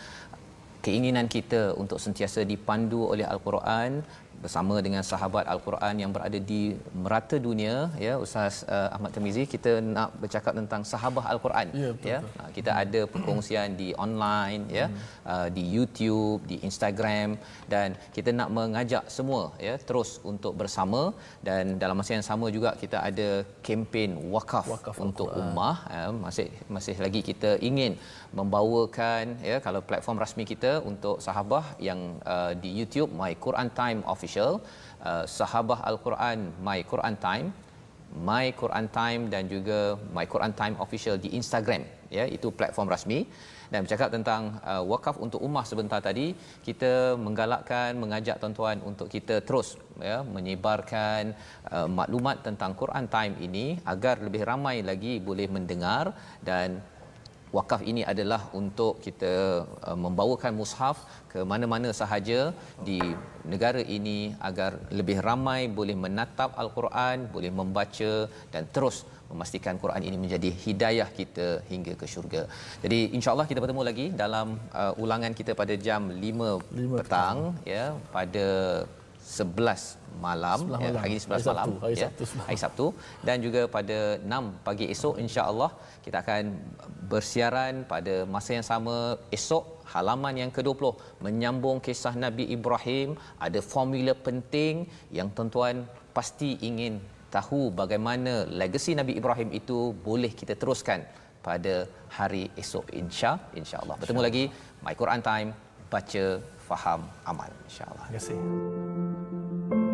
S3: keinginan kita untuk sentiasa dipandu oleh Al-Quran bersama dengan sahabat Al-Quran yang berada di merata dunia ya Ustaz uh, Ahmad Tamizi kita nak bercakap tentang sahabat Al-Quran ya, betul, ya. Betul. kita ada perkongsian di online ya hmm. uh, di YouTube di Instagram dan kita nak mengajak semua ya terus untuk bersama dan dalam masa yang sama juga kita ada kempen wakaf, wakaf untuk Al-Quran. ummah ya. masih masih lagi kita ingin membawakan ya kalau platform rasmi kita untuk sahabat yang uh, di YouTube My Quran Time Official uh, sahabat Al-Quran My Quran Time My Quran Time dan juga My Quran Time Official di Instagram ya itu platform rasmi. Dan bercakap tentang uh, wakaf untuk ummah sebentar tadi kita menggalakkan mengajak tuan-tuan untuk kita terus ya menyebarkan uh, maklumat tentang Quran Time ini agar lebih ramai lagi boleh mendengar dan wakaf ini adalah untuk kita uh, membawakan mushaf ke mana-mana sahaja di negara ini agar lebih ramai boleh menatap al-Quran, boleh membaca dan terus memastikan Quran ini menjadi hidayah kita hingga ke syurga. Jadi insya-Allah kita bertemu lagi dalam uh, ulangan kita pada jam 5, 5 petang ya pada 11 malam, ya, malam. hari ini 11 hari malam Sabtu, hari, ya, Sabtu, hari Sabtu dan juga pada 6 pagi esok insya-Allah kita akan bersiaran pada masa yang sama esok halaman yang ke-20 menyambung kisah Nabi Ibrahim ada formula penting yang tuan-tuan pasti ingin tahu bagaimana legasi Nabi Ibrahim itu boleh kita teruskan pada hari esok insya insya-Allah. Bertemu insya lagi My Quran Time baca faham aman insyaallah.
S1: Terima kasih.